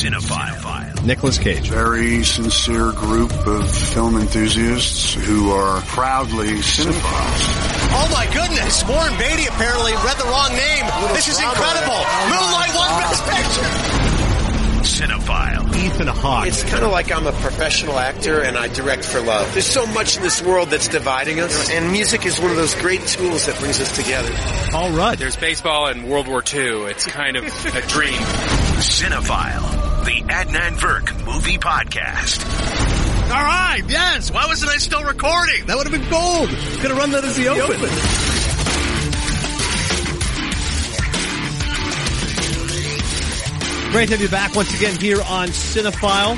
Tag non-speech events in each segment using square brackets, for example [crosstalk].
Cinephile. Nicolas Cage. Very sincere group of film enthusiasts who are proudly cinephiles. Oh my goodness! Warren Beatty apparently read the wrong name. This is incredible. Moonlight won Best Picture. Cinephile. Ethan Hawke. It's kind of like I'm a professional actor and I direct for love. There's so much in this world that's dividing us, and music is one of those great tools that brings us together. Paul Rudd. There's baseball and World War II. It's kind of a dream. Cinephile. The Adnan Virk Movie Podcast. All right, yes. Why wasn't I still recording? That would have been gold. Could have run that as the, the open. open. Great to have you back once again here on Cinephile.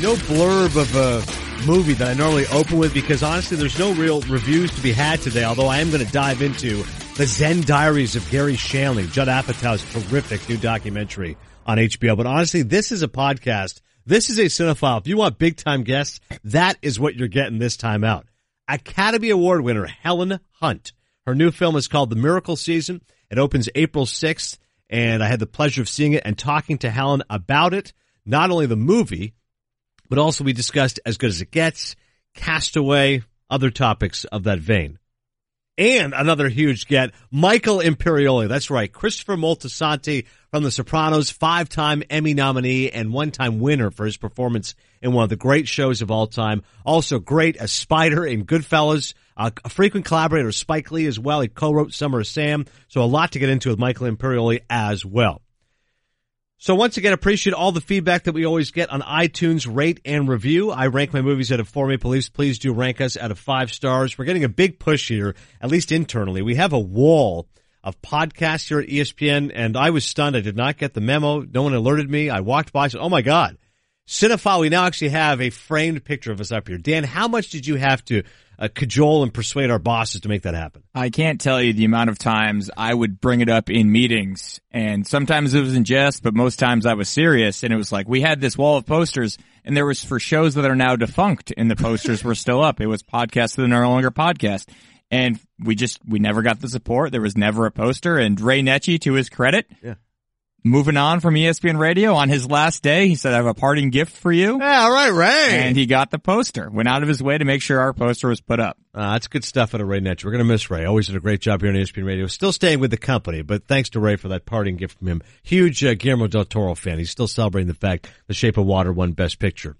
No blurb of a movie that I normally open with because honestly there's no real reviews to be had today, although I am going to dive into the Zen Diaries of Garry Shandling, Judd Apatow's terrific new documentary on HBO. But honestly, this is a podcast. This is a cinephile. If you want big time guests, that is what you're getting this time out. Academy Award winner Helen Hunt. Her new film is called The Miracle Season. It opens April 6th and I had the pleasure of seeing it and talking to Helen about it. Not only the movie, but also we discussed As Good as It Gets, Castaway, other topics of that vein. And another huge get, Michael Imperioli. That's right. Christopher Moltisanti from The Sopranos, five-time Emmy nominee and one-time winner for his performance in one of the great shows of all time. Also great as Spider in Goodfellas, uh, a frequent collaborator of Spike Lee as well. He co-wrote Summer of Sam. So a lot to get into with Michael Imperioli as well. So once again, appreciate all the feedback that we always get on iTunes, rate and review. I rank my movies out of four Maple Leafs. Please do rank us out of five stars. We're getting a big push here, at least internally. We have a wall of podcasts here at ESPN and I was stunned. I did not get the memo. No one alerted me. I walked by said, Oh my God. Cinephile, we now actually have a framed picture of us up here. Dan, how much did you have to uh, cajole and persuade our bosses to make that happen? I can't tell you the amount of times I would bring it up in meetings and sometimes it was in jest, but most times I was serious and it was like, we had this wall of posters and there was for shows that are now defunct and the posters were still up. It was podcasts that are no longer podcast. And we just, we never got the support. There was never a poster and Ray Netchie, to his credit, yeah. moving on from ESPN radio on his last day, he said, I have a parting gift for you. Yeah, all right, Ray. And he got the poster, went out of his way to make sure our poster was put up. Uh, that's good stuff out of Ray Netch. We're going to miss Ray. Always did a great job here on ESPN Radio. Still staying with the company, but thanks to Ray for that parting gift from him. Huge uh, Guillermo del Toro fan. He's still celebrating the fact The Shape of Water won Best Picture.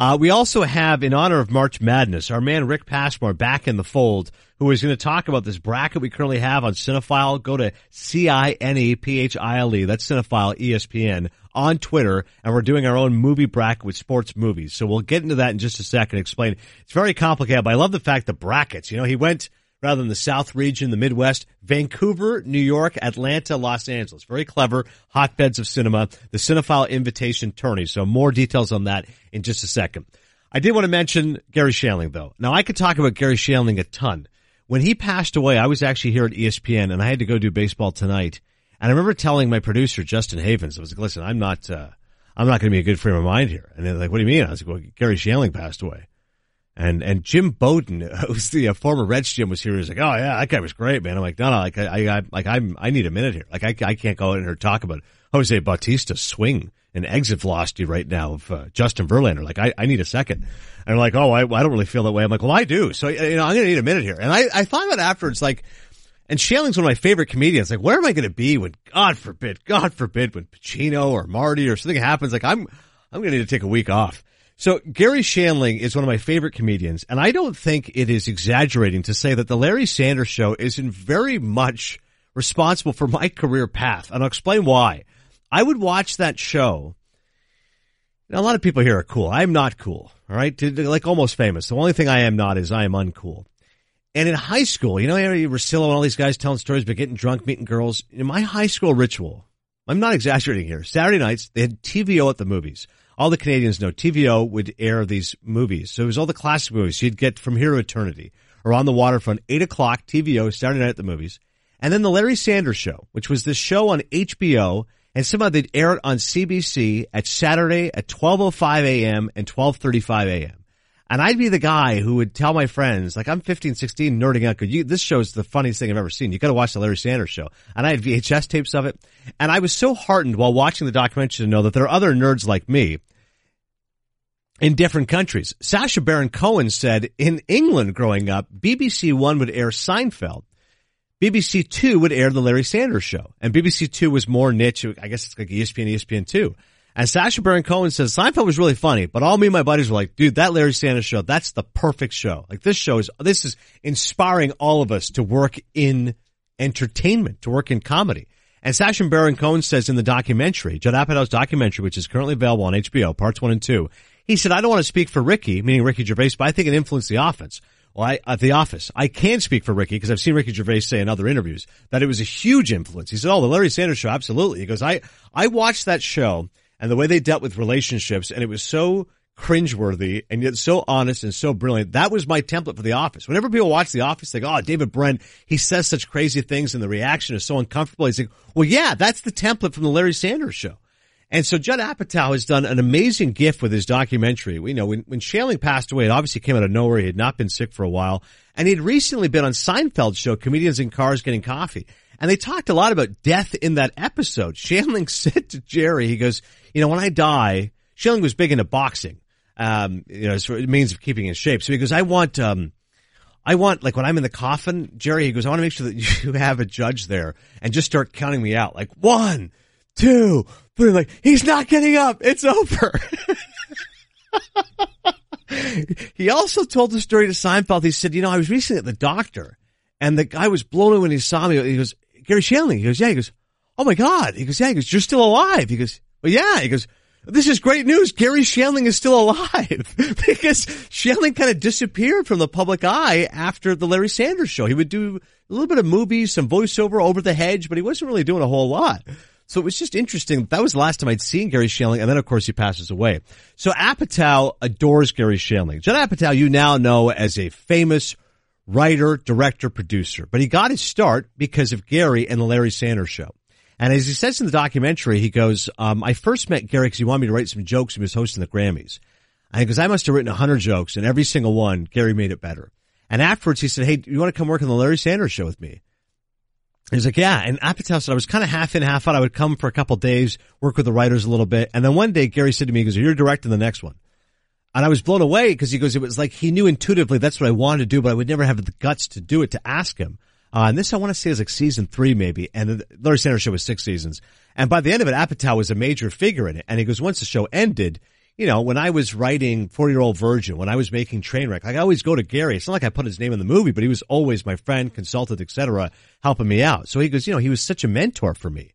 Uh, we also have, in honor of March Madness, our man Rick Passmore back in the fold, who is going to talk about this bracket we currently have on Cinephile. Go to C-I-N-E-P-H-I-L-E. That's Cinephile ESPN on Twitter, and we're doing our own movie bracket with sports movies. So we'll get into that in just a second. Explain. It's very complicated, but I love the fact the brackets. You know, he went rather than the South region, the Midwest, Vancouver, New York, Atlanta, Los Angeles. Very clever hotbeds of cinema. The Cinephile Invitation Tourney. So more details on that in just a second. I did want to mention Garry Shandling though. Now I could talk about Garry Shandling a ton. When he passed away, I was actually here at ESPN and I had to go do baseball tonight. And I remember telling my producer, Justin Havens, I was like, listen, I'm not, uh, I'm not going to be a good frame of mind here. And they're like, what do you mean? I was like, well, Garry Shandling passed away. And, and Jim Bowden, [laughs] who's the uh, former Reds Jim was here. He was like, oh yeah, that guy was great, man. I'm like, no, no, like I, I, like I'm, I need a minute here. Like I, I can't go in here and talk about Jose Bautista's swing and exit velocity right now of uh, Justin Verlander. Like I, I need a second. And I'm like, oh, I, I don't really feel that way. I'm like, well, I do. So, you know, I'm to need a minute here. And I, I thought about afterwards, like, and Shandling's one of my favorite comedians. Like, where am I going to be when, God forbid, God forbid, when Pacino or Marty or something happens? Like, I'm, I'm going to need to take a week off. So Garry Shandling is one of my favorite comedians, and I don't think it is exaggerating to say that the Larry Sanders Show is in very much responsible for my career path, and I'll explain why. I would watch that show. Now, a lot of people here are cool. I'm not cool. All right, like almost famous. The only thing I am not is I am uncool. And in high school, you know, Russillo and all these guys telling stories about getting drunk, meeting girls. In my high school ritual, I'm not exaggerating here. Saturday nights, they had TVO at the movies. All the Canadians know TVO would air these movies. So it was all the classic movies you'd get from here to eternity or on the waterfront, eight o'clock TVO, Saturday night at the movies. And then the Larry Sanders Show, which was this show on HBO and somehow they'd air it on CBC at Saturday at 12.05 a.m. and 12.35 a.m. And I'd be the guy who would tell my friends, like I'm 15, 16, nerding out. Cause you, this show's the funniest thing I've ever seen. You got to watch the Larry Sanders show. And I had VHS tapes of it. And I was so heartened while watching the documentary to know that there are other nerds like me in different countries. Sacha Baron Cohen said in England growing up, BBC One would air Seinfeld. BBC Two would air the Larry Sanders show. And BBC Two was more niche. I guess it's like ESPN, ESPN Two. And Sacha Baron Cohen says Seinfeld was really funny, but all me and my buddies were like, dude, that Larry Sanders show, that's the perfect show. Like this show is, this is inspiring all of us to work in entertainment, to work in comedy. And Sacha Baron Cohen says in the documentary, Judd Apatow's documentary, which is currently available on HBO, parts one and two, he said, I don't want to speak for Ricky, meaning Ricky Gervais, but I think it influenced the offense. Well, I, at the office, I can speak for Ricky because I've seen Ricky Gervais say in other interviews that it was a huge influence. He said, "Oh, the Larry Sanders show, absolutely." He goes, "I I watched that show and the way they dealt with relationships, and it was so cringeworthy and yet so honest and so brilliant. That was my template for The Office. Whenever people watch The Office, they go, "Oh, David Brent, he says such crazy things, and the reaction is so uncomfortable." He's like, "Well, yeah, that's the template from the Larry Sanders show." And so Judd Apatow has done an amazing gift with his documentary. We know when, when Shandling passed away, it obviously came out of nowhere. He had not been sick for a while. And he'd recently been on Seinfeld's show, Comedians in Cars Getting Coffee. And they talked a lot about death in that episode. [laughs] Shandling said to Jerry, he goes, you know, when I die, Shandling was big into boxing, um, you know, as a means of keeping in shape. So he goes, I want, um, I want, like when I'm in the coffin, Jerry, he goes, I want to make sure that [laughs] you have a judge there and just start counting me out. Like one, two, Like, he's not getting up. It's over. [laughs] he also told the story to Seinfeld. He said, you know, I was recently at the doctor and the guy was blown away when he saw me. He goes, Garry Shandling. He goes, yeah. He goes, oh my God. He goes, yeah. He goes, you're still alive. He goes, well, yeah. He goes, this is great news. Garry Shandling is still alive [laughs] because Shandling kind of disappeared from the public eye after the Larry Sanders show. He would do a little bit of movies, some voiceover over the hedge, but he wasn't really doing a whole lot. So it was just interesting. That was the last time I'd seen Garry Shandling, and then of course he passes away. So Apatow adores Garry Shandling. Judd Apatow, you now know as a famous writer, director, producer, but he got his start because of Gary and the Larry Sanders Show. And as he says in the documentary, he goes, um, "I first met Gary because he wanted me to write some jokes. He was hosting the Grammys." And goes, "I must have written a hundred jokes, and every single one, Gary made it better." And afterwards, he said, "Hey, you want to come work on the Larry Sanders Show with me?" He's like, yeah. And Apatow said I was kind of half in, half out. I would come for a couple days, work with the writers a little bit. And then one day Gary said to me, he goes, you're directing the next one. And I was blown away because he goes, it was like he knew intuitively that's what I wanted to do, but I would never have the guts to do it to ask him. Uh, and this I want to say is like season three maybe. And the Larry Sanders show was six seasons. And by the end of it, Apatow was a major figure in it. And he goes, once the show ended, you know, when I was writing 40 year old virgin, when I was making Trainwreck, like I always go to Gary. It's not like I put his name in the movie, but he was always my friend, consultant, etc., helping me out. So he goes, you know, he was such a mentor for me.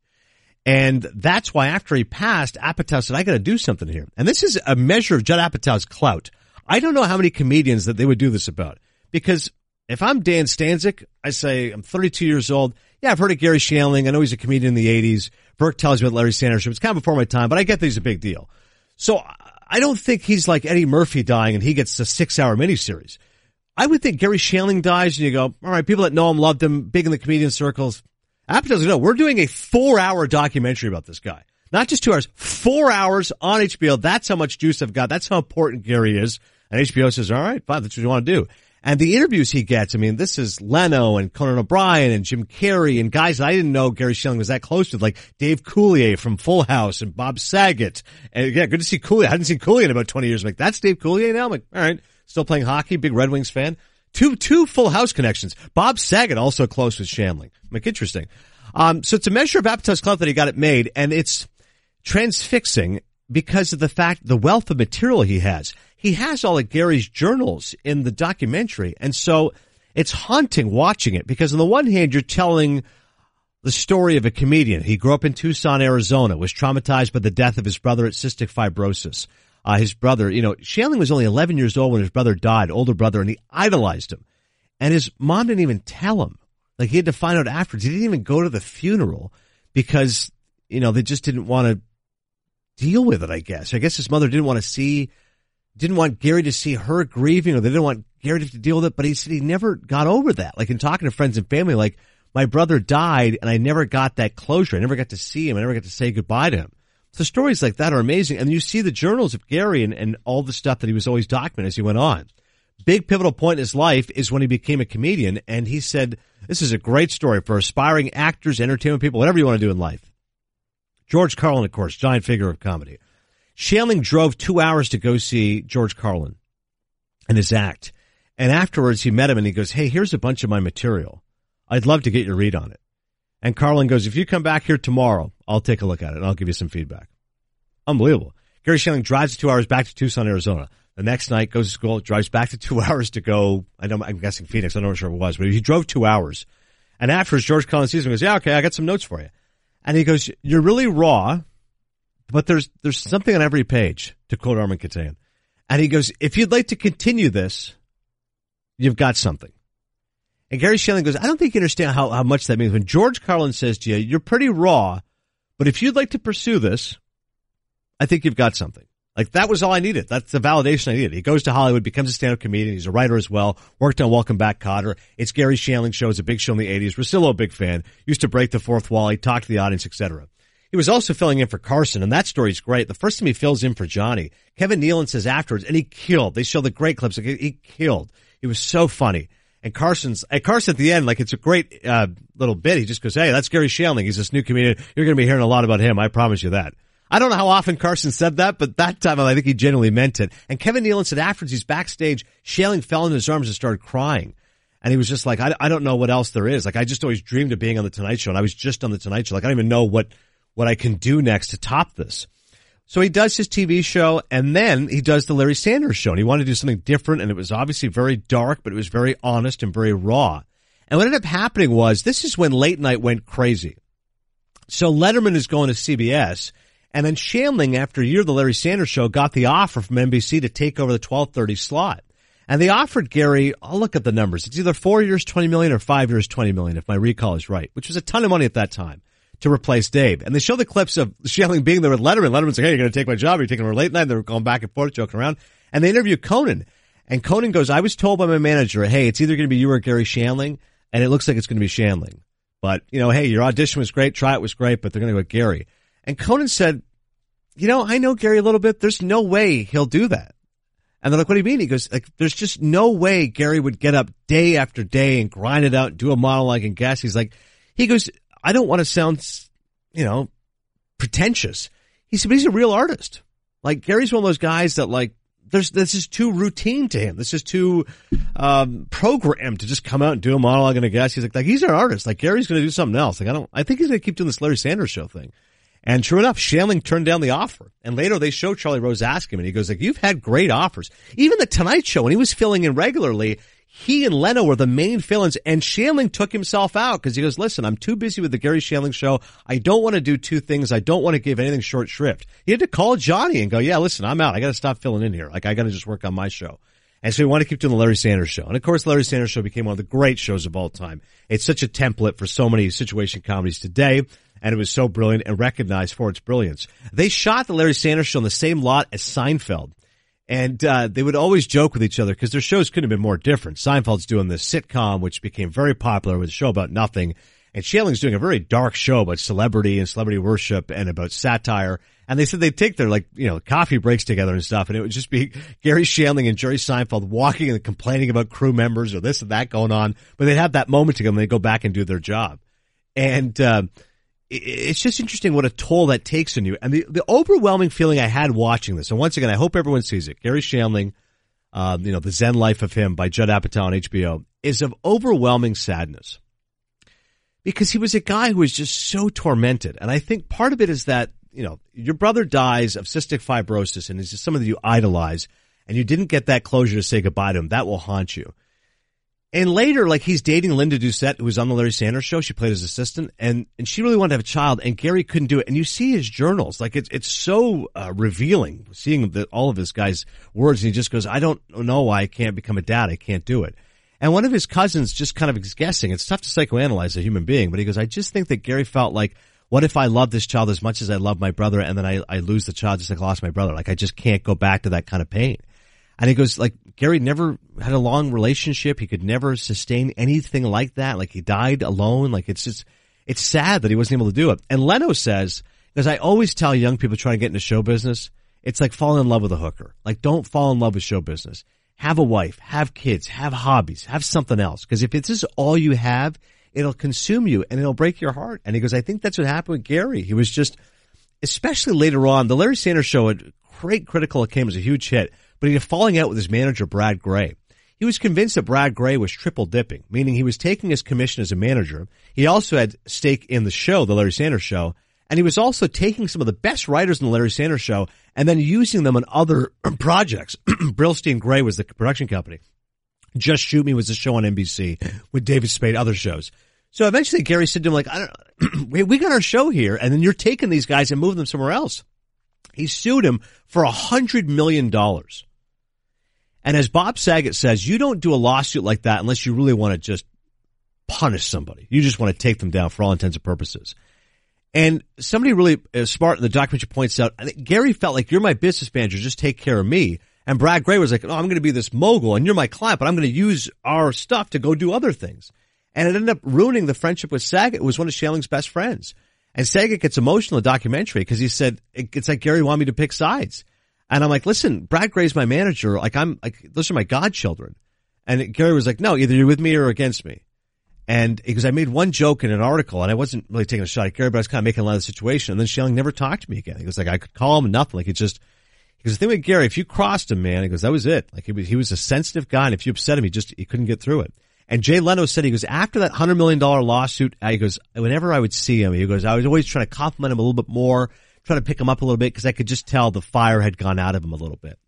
And that's why after he passed, Apatow said, I got to do something here. And this is a measure of Judd Apatow's clout. I don't know how many comedians that they would do this about because if I'm Dan Stanzik, I say I'm 32 years old. Yeah, I've heard of Garry Shandling. I know he's a comedian in the 80s. Virk tells me about Larry Sanders. It's kind of before my time, but I get that he's a big deal. So I don't think he's like Eddie Murphy dying and he gets a six hour miniseries. I would think Garry Shandling dies and you go, all right, people that know him, loved him, big in the comedian circles. App doesn't know we're doing a four hour documentary about this guy. Not just two hours, four hours on HBO. That's how much juice I've got. That's how important Gary is. And HBO says, all right, fine, that's what you want to do. And the interviews he gets, I mean, this is Leno and Conan O'Brien and Jim Carrey and guys that I didn't know Garry Shandling was that close to, like Dave Coulier from Full House and Bob Saget. And yeah, good to see Coulier. I hadn't seen Coulier in about 20 years. I'm like, that's Dave Coulier now? I'm like, all right, still playing hockey, big Red Wings fan. Two, two Full House connections. Bob Saget also close with Shandling. I'm like, interesting. Um, so it's a measure of Apatow's Club that he got it made and it's transfixing because of the fact, the wealth of material he has he has all of Gary's journals in the documentary. And so it's haunting watching it because on the one hand, you're telling the story of a comedian. He grew up in Tucson, Arizona, was traumatized by the death of his brother at cystic fibrosis. Uh, his brother, you know, Shandling was only 11 years old when his brother died, older brother, and he idolized him. And his mom didn't even tell him. Like he had to find out afterwards. He didn't even go to the funeral because, you know, they just didn't want to deal with it, I guess. I guess his mother didn't want to see didn't want Gary to see her grieving or they didn't want Gary to deal with it, but he said he never got over that. Like in talking to friends and family, like my brother died and I never got that closure. I never got to see him. I never got to say goodbye to him. So stories like that are amazing. And you see the journals of Gary and, and all the stuff that he was always documenting as he went on. Big pivotal point in his life is when he became a comedian and he said, this is a great story for aspiring actors, entertainment people, whatever you want to do in life. George Carlin, of course, giant figure of comedy. Shandling drove two hours to go see George Carlin and his act. And afterwards he met him and he goes, Hey, here's a bunch of my material. I'd love to get your read on it. And Carlin goes, if you come back here tomorrow, I'll take a look at it and I'll give you some feedback. Unbelievable. Garry Shandling drives two hours back to Tucson, Arizona. The next night goes to school, drives back to two [laughs] hours to go. I know, I'm guessing Phoenix. I'm not sure it was, but he drove two hours. And afterwards, George Carlin sees him and goes, yeah, okay, I got some notes for you. And he goes, you're really raw, but there's, there's something on every page to quote Armin Keteyian. And he goes, if you'd like to continue this, you've got something. And Garry Shandling goes, I don't think you understand how, how much that means. When George Carlin says to you, you're pretty raw, but if you'd like to pursue this, I think you've got something. Like that was all I needed. That's the validation I needed. He goes to Hollywood, becomes a stand-up comedian. He's a writer as well. Worked on Welcome Back, Kotter. It's Garry Shandling show. It's a big show in the '80s. Russillo, a big fan. Used to break the fourth wall. He talked to the audience, etc. He was also filling in for Carson, and that story's great. The first time he fills in for Johnny, Kevin Nealon says afterwards, and he killed. They show the great clips. Like he killed. He was so funny. And Carson's, and Carson at the end, like it's a great uh, little bit. He just goes, "Hey, that's Garry Shandling. He's this new comedian. You're going to be hearing a lot about him. I promise you that." I don't know how often Carson said that, but that time I think he genuinely meant it. And Kevin Nealon said afterwards he's backstage, Shandling fell in his arms and started crying. And he was just like, I, I don't know what else there is. Like, I just always dreamed of being on the Tonight Show and I was just on the Tonight Show. Like, I don't even know what, what I can do next to top this. So he does his TV show and then he does the Larry Sanders show and he wanted to do something different and it was obviously very dark, but it was very honest and very raw. And what ended up happening was this is when late night went crazy. So Letterman is going to CBS and then Shandling, after a year of the Larry Sanders show, got the offer from NBC to take over the 1230 slot. And they offered Gary, I'll look at the numbers. It's either four years, 20 million or five years, 20 million, if my recall is right, which was a ton of money at that time to replace Dave. And they show the clips of Shandling being there with Letterman. Letterman's like, hey, you're going to take my job. You're taking over late night. They're going back and forth, joking around. And they interview Conan. And Conan goes, I was told by my manager, hey, it's either going to be you or Garry Shandling. And it looks like it's going to be Shandling. But, you know, hey, your audition was great. Try it was great, but they're going to go with Gary. And Conan said, you know, I know Gary a little bit. There's no way he'll do that. And they're like, what do you mean? He goes, like, there's just no way Gary would get up day after day and grind it out and do a monologue and guess. He's like, he goes, I don't want to sound, you know, pretentious. He said, but he's a real artist. Like Gary's one of those guys that like, there's, this is too routine to him. This is too, um, programmed to just come out and do a monologue and a guest. He's like, like, he's an artist. Like Gary's going to do something else. Like, I don't, I think he's going to keep doing this Larry Sanders show thing. And true enough, Shandling turned down the offer. And later they show Charlie Rose ask him and he goes like, you've had great offers. Even the Tonight Show, when he was filling in regularly, he and Leno were the main fill-ins and Shandling took himself out because he goes, listen, I'm too busy with the Garry Shandling show. I don't want to do two things. I don't want to give anything short shrift. He had to call Johnny and go, yeah, listen, I'm out. I got to stop filling in here. Like I got to just work on my show. And so we want to keep doing the Larry Sanders show. And of course, Larry Sanders show became one of the great shows of all time. It's such a template for so many situation comedies today and it was so brilliant and recognized for its brilliance. They shot the Larry Sanders show on the same lot as Seinfeld. And uh, they would always joke with each other because their shows couldn't have been more different. Seinfeld's doing this sitcom, which became very popular with a show about nothing. And Shandling's doing a very dark show about celebrity and celebrity worship and about satire. And they said they'd take their like, you know, coffee breaks together and stuff. And it would just be [laughs] Garry Shandling and Jerry Seinfeld walking and complaining about crew members or this and that going on. But they'd have that moment together and they'd go back and do their job. And, uh, it's just interesting what a toll that takes on you. And the, the overwhelming feeling I had watching this, and once again, I hope everyone sees it. Garry Shandling, um, you know, The Zen Life of Him by Judd Apatow on HBO is of overwhelming sadness. Because he was a guy who was just so tormented. And I think part of it is that, you know, your brother dies of cystic fibrosis and is just someone that you idolize and you didn't get that closure to say goodbye to him. That will haunt you. And later, like he's dating Linda Doucett, who was on the Larry Sanders show. She played his assistant, and and she really wanted to have a child, and Gary couldn't do it. And you see his journals, like it's it's so uh, revealing seeing the, all of his guys' words, and he just goes, "I don't know why I can't become a dad. I can't do it." And one of his cousins just kind of is guessing. It's tough to psychoanalyze a human being, but he goes, "I just think that Gary felt like." What if I love this child as much as I love my brother and then I, I lose the child just like I lost my brother? Like I just can't go back to that kind of pain. And he goes, like, Gary never had a long relationship. He could never sustain anything like that. Like he died alone. Like it's just, it's sad that he wasn't able to do it. And Leno says Because I always tell young people trying to get into show business, it's like falling in love with a hooker. Like don't fall in love with show business. Have a wife, have kids, have hobbies, have something else. Because if it's just all you have, it'll consume you and it'll break your heart. And he goes, I think that's what happened with Gary. He was just, especially later on, the Larry Sanders show had great critical acclaim, was a huge hit, but he had falling out with his manager, Brad Grey. He was convinced that Brad Grey was triple dipping, meaning he was taking his commission as a manager. He also had stake in the show, the Larry Sanders show, and he was also taking some of the best writers in the Larry Sanders show and then using them on other [clears throat] projects. [clears throat] Brillstein-Grey was the production company. Just Shoot Me was the show on NBC with David Spade, other shows. So eventually Gary said to him, like, I don't, [clears throat] we got our show here and then you're taking these guys and moving them somewhere else. He sued him for a hundred million dollars. And as Bob Saget says, you don't do a lawsuit like that unless you really want to just punish somebody. You just want to take them down for all intents and purposes. And somebody really smart in the documentary points out, Gary felt like you're my business manager, just take care of me. And Brad Grey was like, oh, I'm going to be this mogul and you're my client, but I'm going to use our stuff to go do other things. And it ended up ruining the friendship with Saget, who was one of Shandling's best friends. And Saget gets emotional in the documentary because he said, it's like Gary wanted me to pick sides. And I'm like, listen, Brad Grey's my manager. Like I'm like, those are my godchildren. And Gary was like, no, either you're with me or against me. And because I made one joke in an article and I wasn't really taking a shot at Gary, but I was kind of making a lot of the situation. And then Shandling never talked to me again. He was like, I could call him nothing. Like it just, because the thing with Gary, if you crossed him, man, he goes, that was it. Like he was, he was a sensitive guy. And if you upset him, he just, he couldn't get through it. And Jay Leno said, he goes, after that hundred million dollar lawsuit, he goes, whenever I would see him, he goes, I was always trying to compliment him a little bit more, trying to pick him up a little bit because I could just tell the fire had gone out of him a little bit.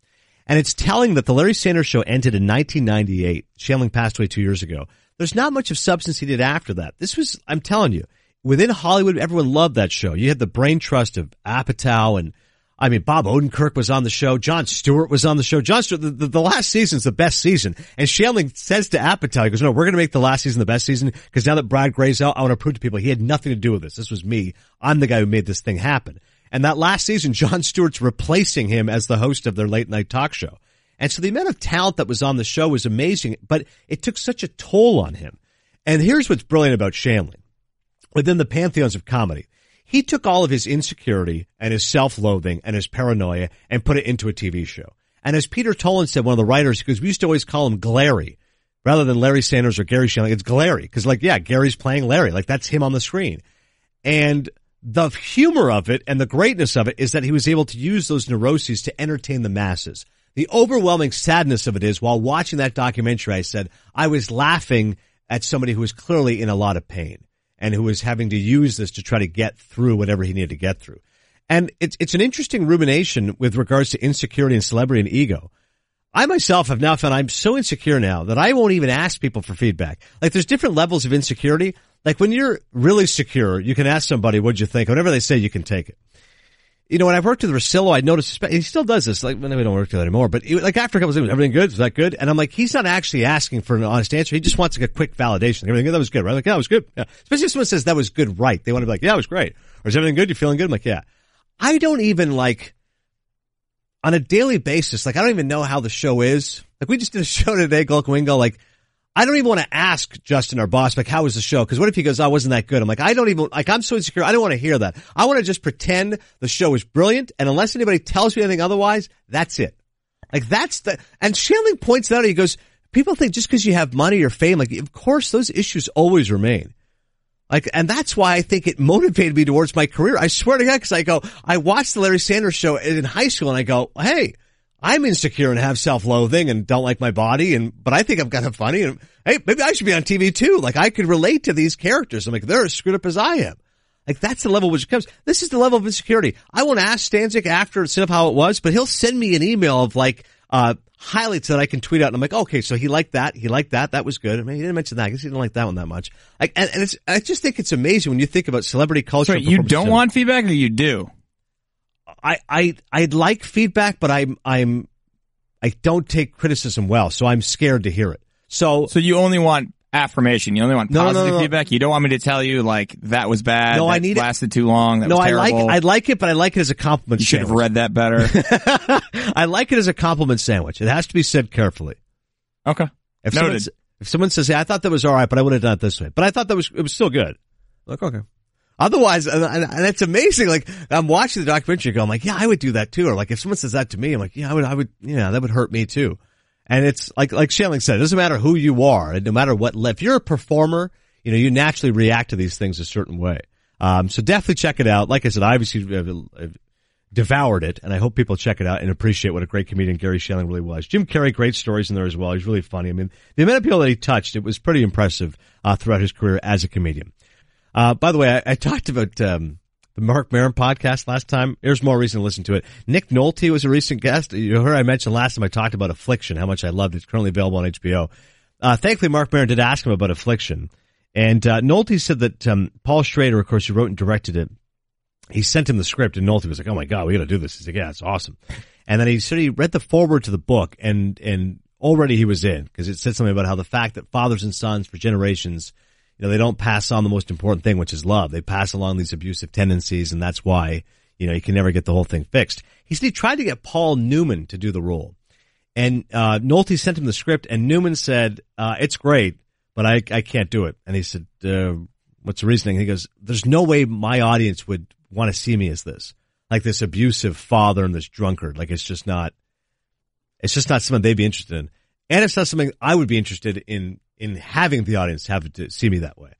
And it's telling that the Larry Sanders show ended in 1998. Shandling passed away two years ago. There's not much of substance he did after that. This was, I'm telling you, within Hollywood, everyone loved that show. You had the brain trust of Apatow and, I mean, Bob Odenkirk was on the show. Jon Stewart was on the show. Jon Stewart, the, the, the last season's the best season. And Shandling says to Apatow, he goes, no, we're going to make the last season the best season because now that Brad Grey's out, I want to prove to people he had nothing to do with this. This was me. I'm the guy who made this thing happen. And that last season, Jon Stewart's replacing him as the host of their late night talk show. And so the amount of talent that was on the show was amazing, but it took such a toll on him. And here's what's brilliant about Shandling. Within the pantheons of comedy, he took all of his insecurity and his self-loathing and his paranoia and put it into a TV show. And as Peter Tolan said, one of the writers, because we used to always call him Glary, rather than Larry Sanders or Garry Shandling, it's Glary. Because like, yeah, Gary's playing Larry. Like that's him on the screen. And the humor of it and the greatness of it is that he was able to use those neuroses to entertain the masses. The overwhelming sadness of it is while watching that documentary, I said, I was laughing at somebody who was clearly in a lot of pain and who was having to use this to try to get through whatever he needed to get through. And it's, it's an interesting rumination with regards to insecurity and celebrity and ego. I myself have now found I'm so insecure now that I won't even ask people for feedback. Like there's different levels of insecurity. Like when you're really secure, you can ask somebody, what'd you think? Whatever they say, you can take it you know, when I've worked with Russillo, I noticed he still does this. Like, we don't work together anymore, but like after a couple of things, everything good? Is that good? And I'm like, he's not actually asking for an honest answer. He just wants like a quick validation. Everything good? That was good, right? Like, yeah, that was good. Yeah. Especially if someone says that was good, right? They want to be like, yeah, it was great. Or is everything good? You're feeling good? I'm like, yeah. I don't even like, on a daily basis, like, I don't even know how the show is. Like, we just did a show today, Golic Wingo, like, I don't even want to ask Justin, our boss, like, how was the show? Cause what if he goes, oh, wasn't that good? I'm like, I don't even, like, I'm so insecure. I don't want to hear that. I want to just pretend the show is brilliant. And unless anybody tells me anything otherwise, that's it. Like, that's the, and Shandling points that out, he goes, people think just because you have money or fame, like, of course, those issues always remain. Like, and that's why I think it motivated me towards my career. I swear to God, cause I go, I watched the Larry Sanders show in high school and I go, hey, I'm insecure and have self-loathing and don't like my body and, but I think I'm kind of funny and hey, maybe I should be on TV too. Like I could relate to these characters. I'm like, they're as screwed up as I am. Like that's the level which it comes. This is the level of insecurity. I want to ask Stanzik after of how it was, but he'll send me an email of like, uh, highlights that I can tweet out. And I'm like, okay, so he liked that. He liked that. That was good. I mean, he didn't mention that. I guess he didn't like that one that much. Like, and, and it's, I just think it's amazing when you think about celebrity culture. Sorry, you don't want feedback or you do? I, I, I'd like feedback, but I'm, I'm, I don't take criticism well, so I'm scared to hear it. So, so you only want affirmation. You only want positive no, no, no, feedback. You don't want me to tell you like that was bad. No, I need lasted it. too long. That no, I like I like it, but I like it as a compliment. You should have read that better. [laughs] I like it as a compliment sandwich. It has to be said carefully. Okay. If Noted. Someone, if someone says, "Hey, I thought that was all right, but I would have done it this way," but I thought that was it was still good. Like, okay. Otherwise, and, and it's amazing. Like I'm watching the documentary, going like, yeah, I would do that too. Or like if someone says that to me, I'm like, yeah, I would, I would, yeah, that would hurt me too. And it's like, like Shandling said, it doesn't matter who you are, and no matter what, if you're a performer, you know, you naturally react to these things a certain way. Um, so definitely check it out. Like I said, I obviously devoured it, and I hope people check it out and appreciate what a great comedian Garry Shandling really was. Jim Carrey, great stories in there as well. He's really funny. I mean, the amount of people that he touched, it was pretty impressive uh, throughout his career as a comedian. Uh, by the way, I, I talked about um, the Marc Maron podcast last time. There's more reason to listen to it. Nick Nolte was a recent guest. You heard I mentioned last time I talked about Affliction, how much I loved it. It's currently available on HBO. Uh, thankfully, Marc Maron did ask him about Affliction. And uh, Nolte said that um, Paul Schrader, of course, who wrote and directed it, he sent him the script, and Nolte was like, "Oh my god, we got to do this." He's like, "Yeah, it's awesome." And then he said he read the foreword to the book, and and already he was in because it said something about how the fact that fathers and sons for generations, you know, they don't pass on the most important thing, which is love. They pass along these abusive tendencies, and that's why you know you can never get the whole thing fixed. He said he tried to get Paul Newman to do the role, and uh, Nolte sent him the script, and Newman said, uh, "It's great, but I I can't do it." And he said. Uh, What's the reasoning? He goes, "There's no way my audience would want to see me as this, like this abusive father and this drunkard. Like it's just not, it's just not something they'd be interested in. And it's not something I would be interested in, in having the audience have to see me that way.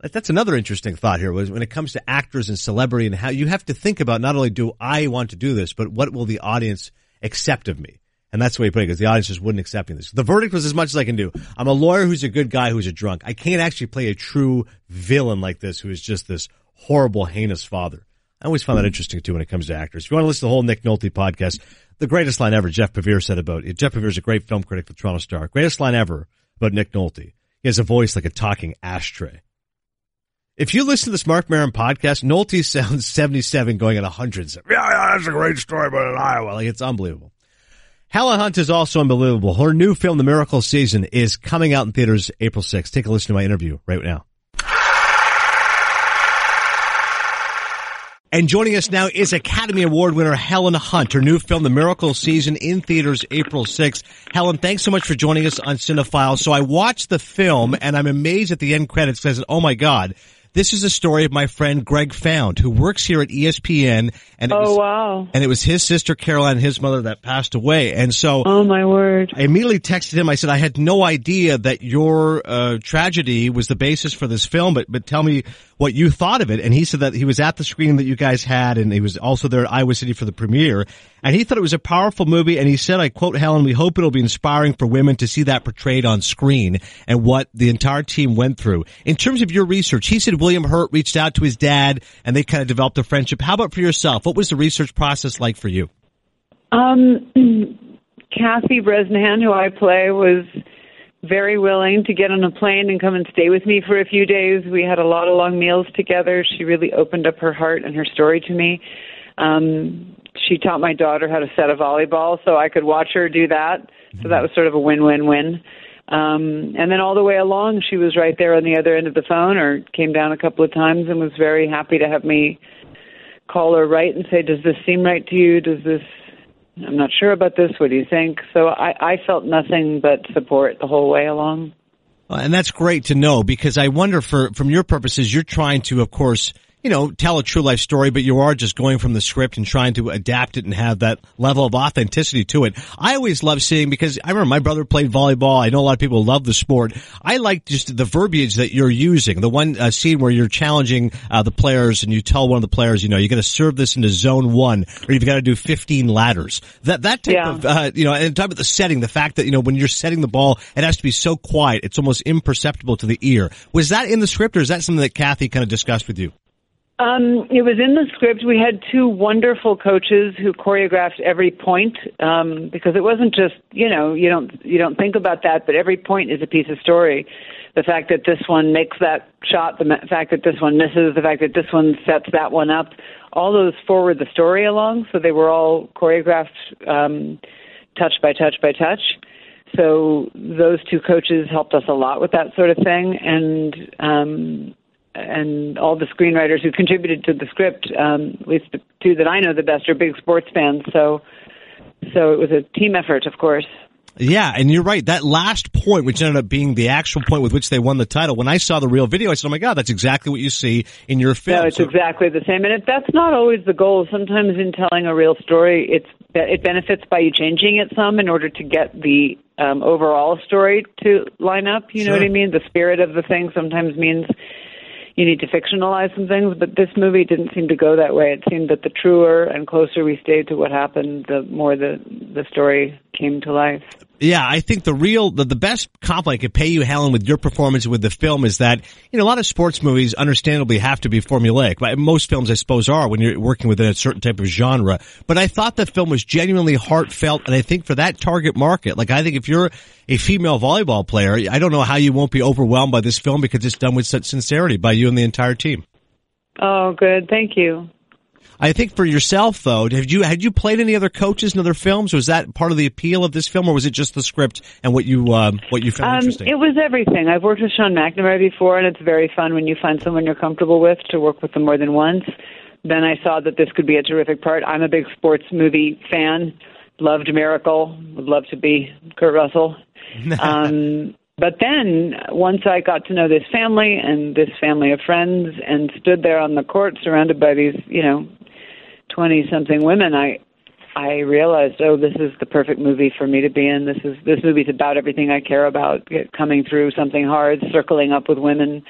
That's another interesting thought here was when it comes to actors and celebrity and how you have to think about not only do I want to do this, but what will the audience accept of me? And that's the way he put it, because the audience just wouldn't accept me this. The verdict was as much as I can do. I'm a lawyer who's a good guy who's a drunk. I can't actually play a true villain like this who is just this horrible, heinous father. I always find that interesting too when it comes to actors. If you want to listen to the whole Nick Nolte podcast, the greatest line ever, Geoff Pevere said about it. Geoff Pevere is a great film critic for Toronto Star. Greatest line ever about Nick Nolte. He has a voice like a talking ashtray. If you listen to this Marc Maron podcast, Nolte [laughs] sounds 77 going at 100. Yeah, yeah, that's a great story about in Iowa. Like, it's unbelievable. Helen Hunt is also unbelievable. Her new film, The Miracle Season, is coming out in theaters April 6th. Take a listen to my interview right now. And joining us now is Academy Award winner Helen Hunt. Her new film, The Miracle Season, in theaters April 6th. Helen, thanks so much for joining us on Cinephile. So I watched the film and I'm amazed at the end credits says, oh my God, this is a story of my friend Greg Found, who works here at ESPN. And it oh was, wow! And it was his sister Caroline, his mother, that passed away. And so, oh my word! I immediately texted him. I said, I had no idea that your uh, tragedy was the basis for this film, but but tell me what you thought of it. And he said that he was at the screening that you guys had, and he was also there at Iowa City for the premiere. And he thought it was a powerful movie. And he said, I quote Helen, we hope it'll be inspiring for women to see that portrayed on screen and what the entire team went through. In terms of your research, he said William Hurt reached out to his dad and they kind of developed a friendship. How about for yourself? What was the research process like for you? Um, [clears throat] Kathy Bresnahan, who I play, was very willing to get on a plane and come and stay with me for a few days. We had a lot of long meals together. She really opened up her heart and her story to me. Um, she taught my daughter how to set a volleyball so I could watch her do that. So that was sort of a win-win-win. Um, and then all the way along, she was right there on the other end of the phone or came down a couple of times and was very happy to have me call her right and say, does this seem right to you? Does this, I'm not sure about this. What do you think? So I, I felt nothing but support the whole way along. And that's great to know because I wonder for, from your purposes, you're trying to, of course, you know, tell a true life story, but you are just going from the script and trying to adapt it and have that level of authenticity to it. I always love seeing because I remember my brother played volleyball. I know a lot of people love the sport. I like just the verbiage that you're using. The one uh, scene where you're challenging uh, the players and you tell one of the players, you know, you got to serve this into zone one or you've got to do 15 ladders. That, that type Yeah. of, uh, you know, and talk about the setting, the fact that, you know, when you're setting the ball, it has to be so quiet. It's almost imperceptible to the ear. Was that in the script or is that something that Kathy kind of discussed with you? Um, it was in the script. We had two wonderful coaches who choreographed every point um, because it wasn't just you know you don't you don't think about that, but every point is a piece of story. The fact that this one makes that shot, the fact that this one misses, the fact that this one sets that one up, all those forward the story along. So they were all choreographed um, touch by touch by touch. So those two coaches helped us a lot with that sort of thing, and um, and all the screenwriters who contributed to the script, um, at least the two that I know the best, are big sports fans. So, so it was a team effort, of course. Yeah, and you're right. That last point, which ended up being the actual point with which they won the title, when I saw the real video, I said, "Oh my god, that's exactly what you see in your film." No, it's So- exactly the same, and it, that's not always the goal. Sometimes in telling a real story, it's it benefits by you changing it some in order to get the um, overall story to line up. You know what I mean? The spirit of the thing sometimes means you need to fictionalize some things, but this movie didn't seem to go that way. It seemed that the truer and closer we stayed to what happened, the more the the story came to life. Yeah, I think the real, the, the best compliment I could pay you, Helen, with your performance with the film is that, you know, a lot of sports movies understandably have to be formulaic. But Most films, I suppose, are when you're working within a certain type of genre. But I thought the film was genuinely heartfelt. And I think for that target market, like I think if you're a female volleyball player, I don't know how you won't be overwhelmed by this film because it's done with such sincerity by you and the entire team. Oh, good. Thank you. I think for yourself though, had you had you played any other coaches in other films? Was that part of the appeal of this film, or was it just the script and what you um, what you found Um, interesting? it was everything. I've worked with Sean McNamara before, and it's very fun when you find someone you're comfortable with to work with them more than once. Then I saw that this could be a terrific part. I'm a big sports movie fan. Loved Miracle. Would love to be Kurt Russell. [laughs] um, but then once I got to know this family and this family of friends, and stood there on the court surrounded by these, you know, twenty something women, I I realized, oh, this is the perfect movie for me to be in. This is this movie's about everything I care about, coming through something hard, circling up with women,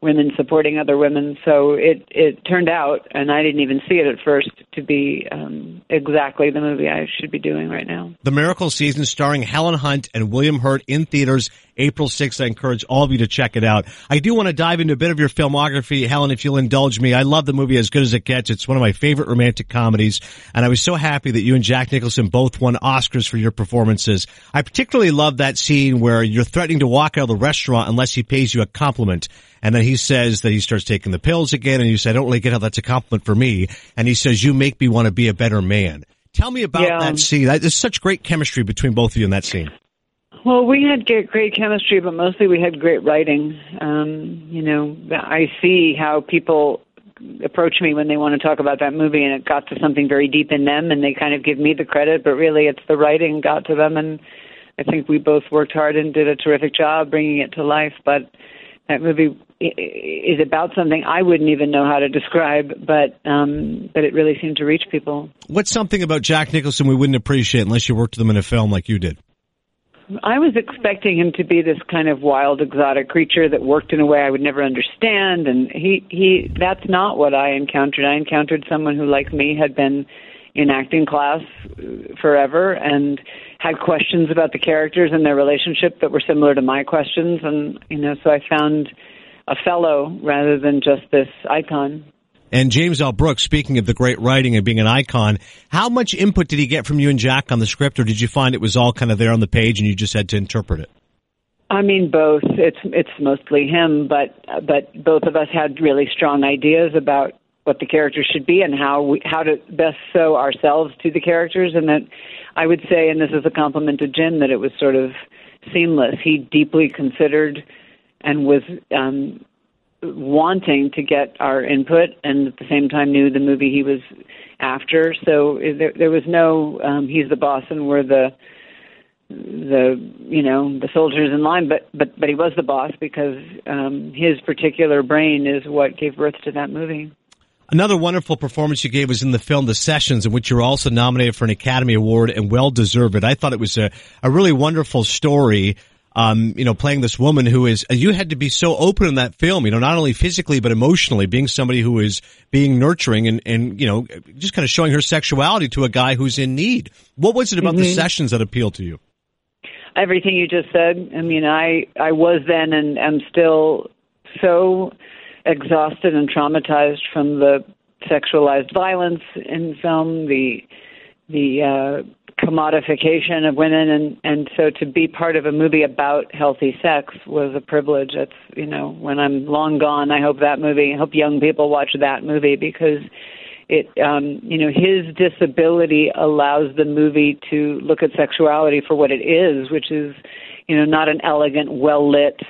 women supporting other women. So it it turned out, and I didn't even see it at first, to be um, exactly the movie I should be doing right now. The Miracle Season starring Helen Hunt and William Hurt in theaters April 6th. I encourage all of you to check it out. I do want to dive into a bit of your filmography, Helen, if you'll indulge me. I love the movie as good as it gets. It's one of my favorite romantic comedies, and I was so happy that you and Jack Nicholson both won Oscars for your performances. I particularly love that scene where you're threatening to walk out of the restaurant unless he pays you a compliment. And then he says that he starts taking the pills again, and you say, I don't really get how that's a compliment for me. And he says, you make me want to be a better man. Tell me about Yeah. that scene. There's such great chemistry between both of you in that scene. Well, we had great, great chemistry, but mostly we had great writing. Um, you know, I see how people approach me when they want to talk about that movie, and it got to something very deep in them, and they kind of give me the credit, but really it's the writing got to them, and I think we both worked hard and did a terrific job bringing it to life. But that movie is about something I wouldn't even know how to describe, but um, but it really seemed to reach people. What's something about Jack Nicholson we wouldn't appreciate unless you worked with him in a film like you did? I was expecting him to be this kind of wild, exotic creature that worked in a way I would never understand, and he he that's not what I encountered. I encountered someone who, like me, had been in acting class uh, forever and had questions about the characters and their relationship that were similar to my questions, and you know, so I found a fellow rather than just this icon. And James L. Brooks, speaking of the great writing and being an icon, how much input did he get from you and Jack on the script, or did you find it was all kind of there on the page and you just had to interpret it? I mean, both. It's it's mostly him, but but both of us had really strong ideas about what the characters should be and how we how to best sew ourselves to the characters. And that I would say, and this is a compliment to Jim, that it was sort of seamless. He deeply considered and was um, wanting to get our input, and at the same time knew the movie he was after. So there, there was no um, he's the boss and we're the the you know the soldiers in line but but but he was the boss because um his particular brain is what gave birth to that movie Another wonderful performance you gave was in the film The Sessions, in which you were also nominated for an Academy Award and well deserved. I thought it was a, a really wonderful story. Um, you know, playing this woman who is, you had to be so open in that film, you know, not only physically, but emotionally, being somebody who is being nurturing and, and, you know, just kind of showing her sexuality to a guy who's in need. What was it about the Mhm. sessions that appealed to you? everything you just said i mean i i was then and am still so exhausted and traumatized from the sexualized violence in film the the uh commodification of women and and so to be part of a movie about healthy sex was a privilege. That's you know when i'm long gone i hope that movie i hope young people watch that movie because it um you know his disability allows the movie to look at sexuality for what it is which is you know not an elegant well lit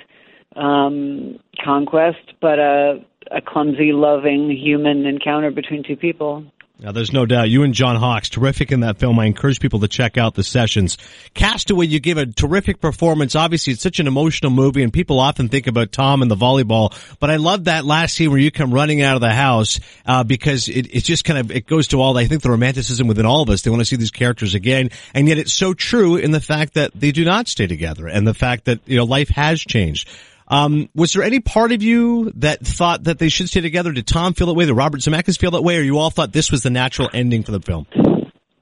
um conquest but a a clumsy loving human encounter between two people Now, there's no doubt you and John Hawkes terrific in that film. I encourage people to check out the sessions. Castaway, you give a terrific performance. Obviously, it's such an emotional movie, and people often think about Tom and the volleyball. But I love that last scene where you come running out of the house uh, because it, it just kind of it goes to all I think the romanticism within all of us. They want to see these characters again, and yet it's so true in the fact that they do not stay together, and the fact that you know life has changed. Um, was there any part of you that thought that they should stay together? Did Tom feel that way? Did Robert Zemeckis feel that way? Or you all thought this was the natural ending for the film?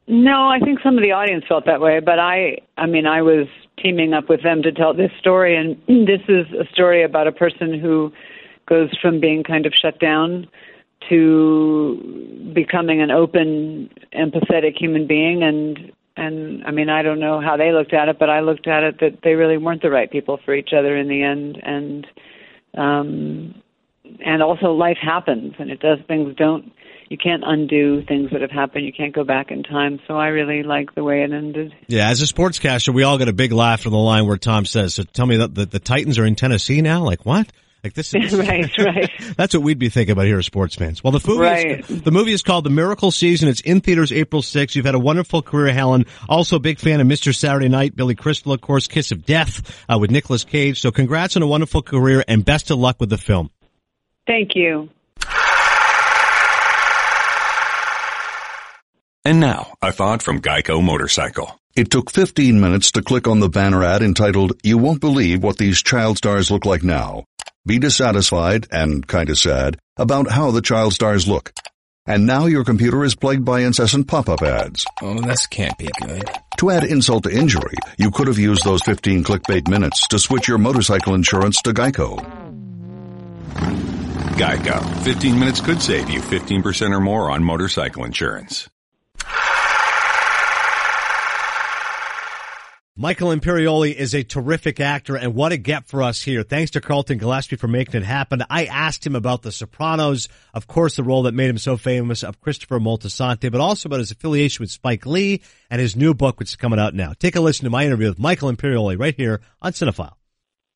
No, I think some of the audience felt that way, but I, I mean, I was teaming up with them to tell this story, and [clears throat] this is a story about a person who goes from being kind of shut down to becoming an open, empathetic human being, and and I mean, I don't know how they looked at it, but I looked at it that they really weren't the right people for each other in the end, and um, and also life happens, and it does things don't. You can't undo things that have happened. You can't go back in time. So I really like the way it ended. Yeah, as a sportscaster, we all get a big laugh from the line where Tom says, "So tell me that the, the Titans are in Tennessee now." Like what? Like this [laughs] is right, right. [laughs] that's what we'd be thinking about here as sports fans. Well, the movie, right. is, the movie is called The Miracle Season. It's in theaters April 6th. You've had a wonderful career, Helen. Also a big fan of Mr. Saturday Night, Billy Crystal, of course, Kiss of Death uh, with Nicolas Cage. So congrats on a wonderful career and best of luck with the film. Thank you. And now, a thought from Geico Motorcycle. It took 15 minutes to click on the banner ad entitled, You Won't Believe What These Child Stars Look Like Now. Be dissatisfied and kinda sad about how the child stars look. And now your computer is plagued by incessant pop-up ads. Oh, this can't be good. To add insult to injury, you could have used those 15 clickbait minutes to switch your motorcycle insurance to Geico. Geico. 15 minutes could save you 15% or more on motorcycle insurance. Michael Imperioli is a terrific actor and what a get for us here. Thanks to Carlton Gillespie for making it happen. I asked him about The Sopranos, of course, the role that made him so famous of Christopher Moltisanti, but also about his affiliation with Spike Lee and his new book, which is coming out now. Take a listen to my interview with Michael Imperioli right here on Cinephile.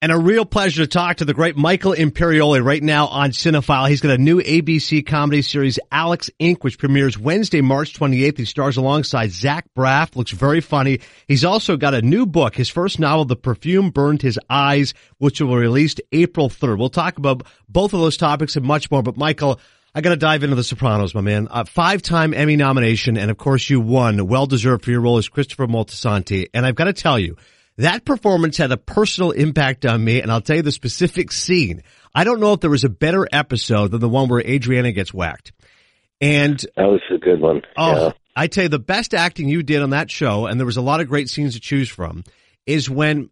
And a real pleasure to talk to the great Michael Imperioli right now on Cinephile. He's got a new ABC comedy series, Alex Inc., which premieres Wednesday, March 28th. He stars alongside Zach Braff. Looks very funny. He's also got a new book, his first novel, The Perfume Burned His Eyes, which will be released April 3rd. We'll talk about both of those topics and much more. But Michael, I got to dive into The Sopranos, my man. Uh, five-time Emmy nomination, and of course you won. Well deserved for your role as Christopher Moltisanti. And I've got to tell you, that performance had a personal impact on me, and I'll tell you the specific scene. I don't know if there was a better episode than the one where Adriana gets whacked. And that was a good one. Oh, yeah. I tell you, the best acting you did on that show, and there was a lot of great scenes to choose from, is when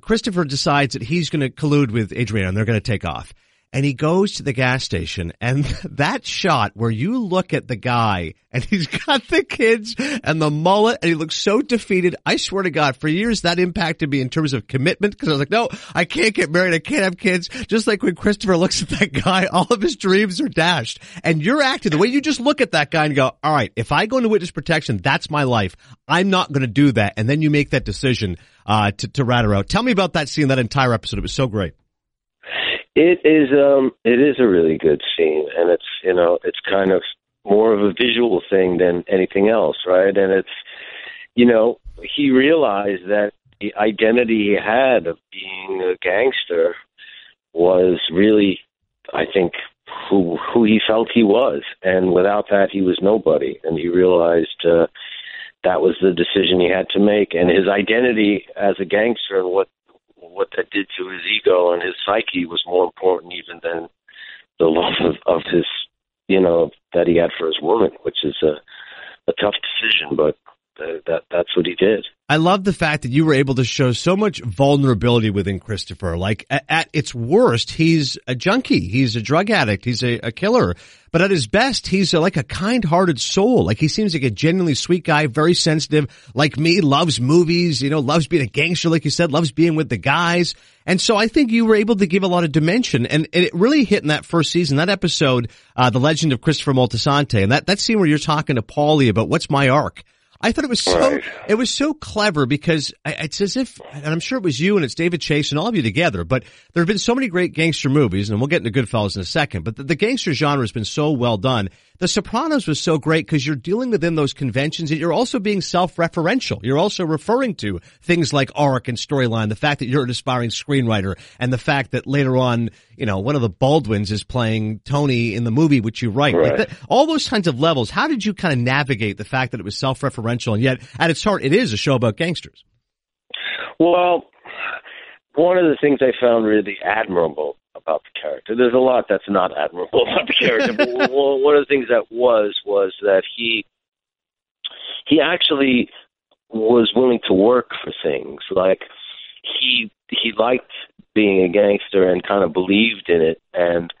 Christopher decides that he's going to collude with Adriana and they're going to take off and he goes to the gas station and [laughs] that shot where you look at the guy and [laughs] he's got the kids and the mullet and he looks so defeated. I swear to God, for years that impacted me in terms of commitment because I was like, no, I can't get married. I can't have kids. Just like when Christopher looks at that [laughs] guy, all of his dreams are dashed and you're acting the way you just look at that guy and go, all right, if I go into witness protection, that's my life. I'm not going to do that. And then you make that decision, uh, to, to rat her out. Tell me about that scene, that entire episode. It was so great. It is um it is a really good scene and it's you know, it's kind of more of a visual thing than anything else, right? And it's you know, he realized that the identity he had of being a gangster was really I think who who he felt he was. And without that he was nobody. And he realized uh that was the decision he had to make. And his identity as a gangster and what what that did to his ego and his psyche was more important even than the love of, of his, you know, that he had for his woman, which is a, a tough decision, but that that's what he did. I love the fact that you were able to show so much vulnerability within Christopher. Like at, at its worst, he's a junkie. He's a drug addict. He's a, a killer. But at his best, he's a, like a kind-hearted soul. Like he seems like a genuinely sweet guy, very sensitive, like me, loves movies, you know, loves being a gangster, like you said, loves being with the guys. And so I think you were able to give a lot of dimension and, and it really hit in that first season, that episode, uh, The Legend of Christopher Moltisanti and that, that scene where you're talking to Paulie about what's my arc. I thought it was so Right. it was so clever because I- it's as if, and I'm sure it was you and it's David Chase and all of you together. But there have been so many great gangster movies, and we'll get into Goodfellas in a second. But the, the gangster genre has been so well done The Sopranos was so great because you're dealing within those conventions and you're also being self-referential. You're also referring to things like arc and storyline, the fact that you're an aspiring screenwriter and the fact that later on, you know, one of the Baldwins is playing Tony in the movie which you write. Right. Like that, all those kinds of levels. How did you kind of navigate the fact that it was self-referential and yet at its heart it is a show about gangsters? Well, one of the things I found really admirable about the character. There's a lot that's not admirable [laughs] about the character, but one of the things that was was that he he actually was willing to work for things. Like he he liked being a gangster and kind of believed in it and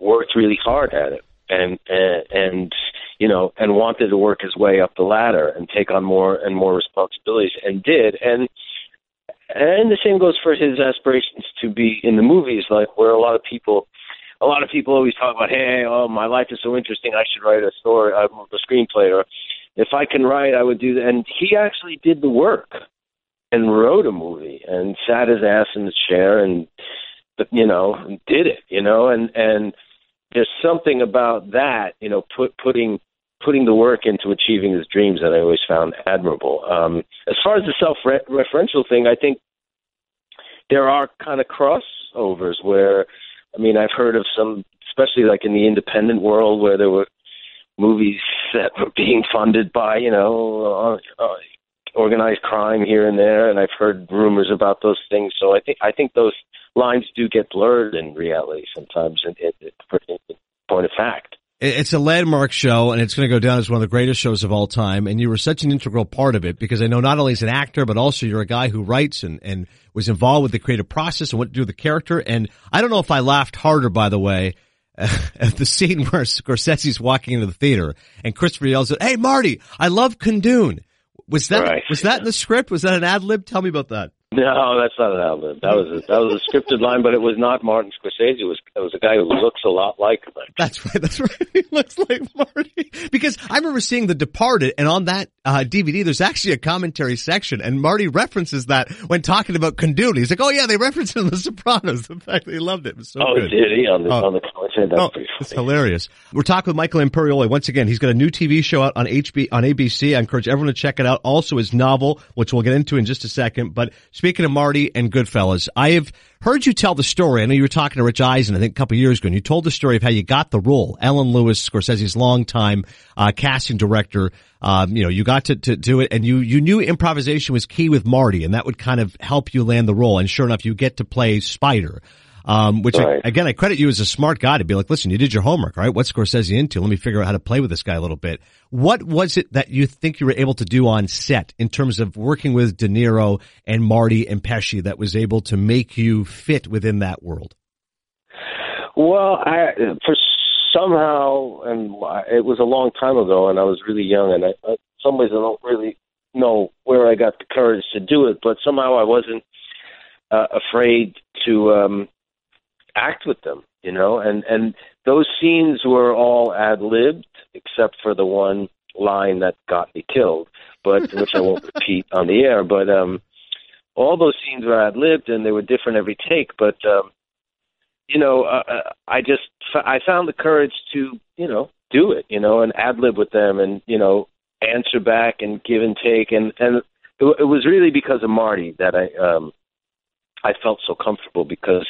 worked really hard at it and and, and you know and wanted to work his way up the ladder and take on more and more responsibilities and did and and the same goes for his aspirations to be in the movies, like where a lot of people, a lot of people always talk about, hey, oh, my life is so interesting, I should write a story, uh, a screenplay, or if I can write, I would do that. And he actually did the work and wrote a movie and sat his ass in the chair and, you know, did it, you know, and and there's something about that, you know, put putting putting the work into achieving his dreams that I always found admirable. Um, as far as the self-referential thing, I think there are kind of crossovers where, I mean, I've heard of some, especially like in the independent world, where there were movies that were being funded by, you know, uh, uh, organized crime here and there, and I've heard rumors about those things. So I think I think those lines do get blurred in reality sometimes, in, in, in point of fact. It's a landmark show and it's going to go down as one of the greatest shows of all time. And you were such an integral part of it because I know not only as an actor, but also you're a guy who writes and, and was involved with the creative process and what to do with the character. And I don't know if I laughed harder, by the way, [laughs] at the scene where Scorsese's walking into the theater and Christopher yells out, Hey, Marty, I love Kundun. Was that, Right. was that in the script? Was that an ad lib? Tell me about that. No, that's not an outlet. That was a, that was a scripted line, but it was not Martin Scorsese. It was it was a guy who looks a lot like him. That's right. That's right. [laughs] He looks like Marty. Because I remember seeing The Departed, and on that uh, DVD, there's actually a commentary section, and Marty references that when talking about Kundun. He's like, "Oh yeah, they referenced in The Sopranos." [laughs] The fact they loved it, it was so oh, good. did he on the Oh. on the commentary? That's Oh, pretty it's hilarious. We're talking with Michael Imperioli once again. He's got a new TV show out on HB on ABC. I encourage everyone to check it out. Also, his novel, which we'll get into in just a second. But speaking of Marty and Goodfellas, I have heard you tell the story. I know you were talking to Rich Eisen, I think, a couple years ago, and you told the story of how you got the role. Ellen Lewis, Scorsese's longtime uh, casting director. Um, you know, you got to, to do it, and you you knew improvisation was key with Marty, and that would kind of help you land the role. And sure enough, you get to play Spider. Um, which I- again, I credit you as a smart guy to be like, listen, you did your homework, right? What's Scorsese into? Let me figure out how to play with this guy a little bit. What was it that you think you were able to do on set in terms of working with De Niro and Marty and Pesci that was able to make you fit within that world? Well, I for somehow, and it was a long time ago, and I was really young, and I, in some ways I don't really know where I got the courage to do it, but somehow I wasn't uh, afraid to um, act with them, you know, and and those scenes were all ad libbed except for the one line that got me killed, but [laughs] which I won't repeat on the air, but um, all those scenes were ad libbed and they were different every take, but. Um, you know, uh, uh, I just I found the courage to you know do it, you know, and ad lib with them, and you know answer back and give and take, and and it, it was really because of Marty that I um I felt so comfortable because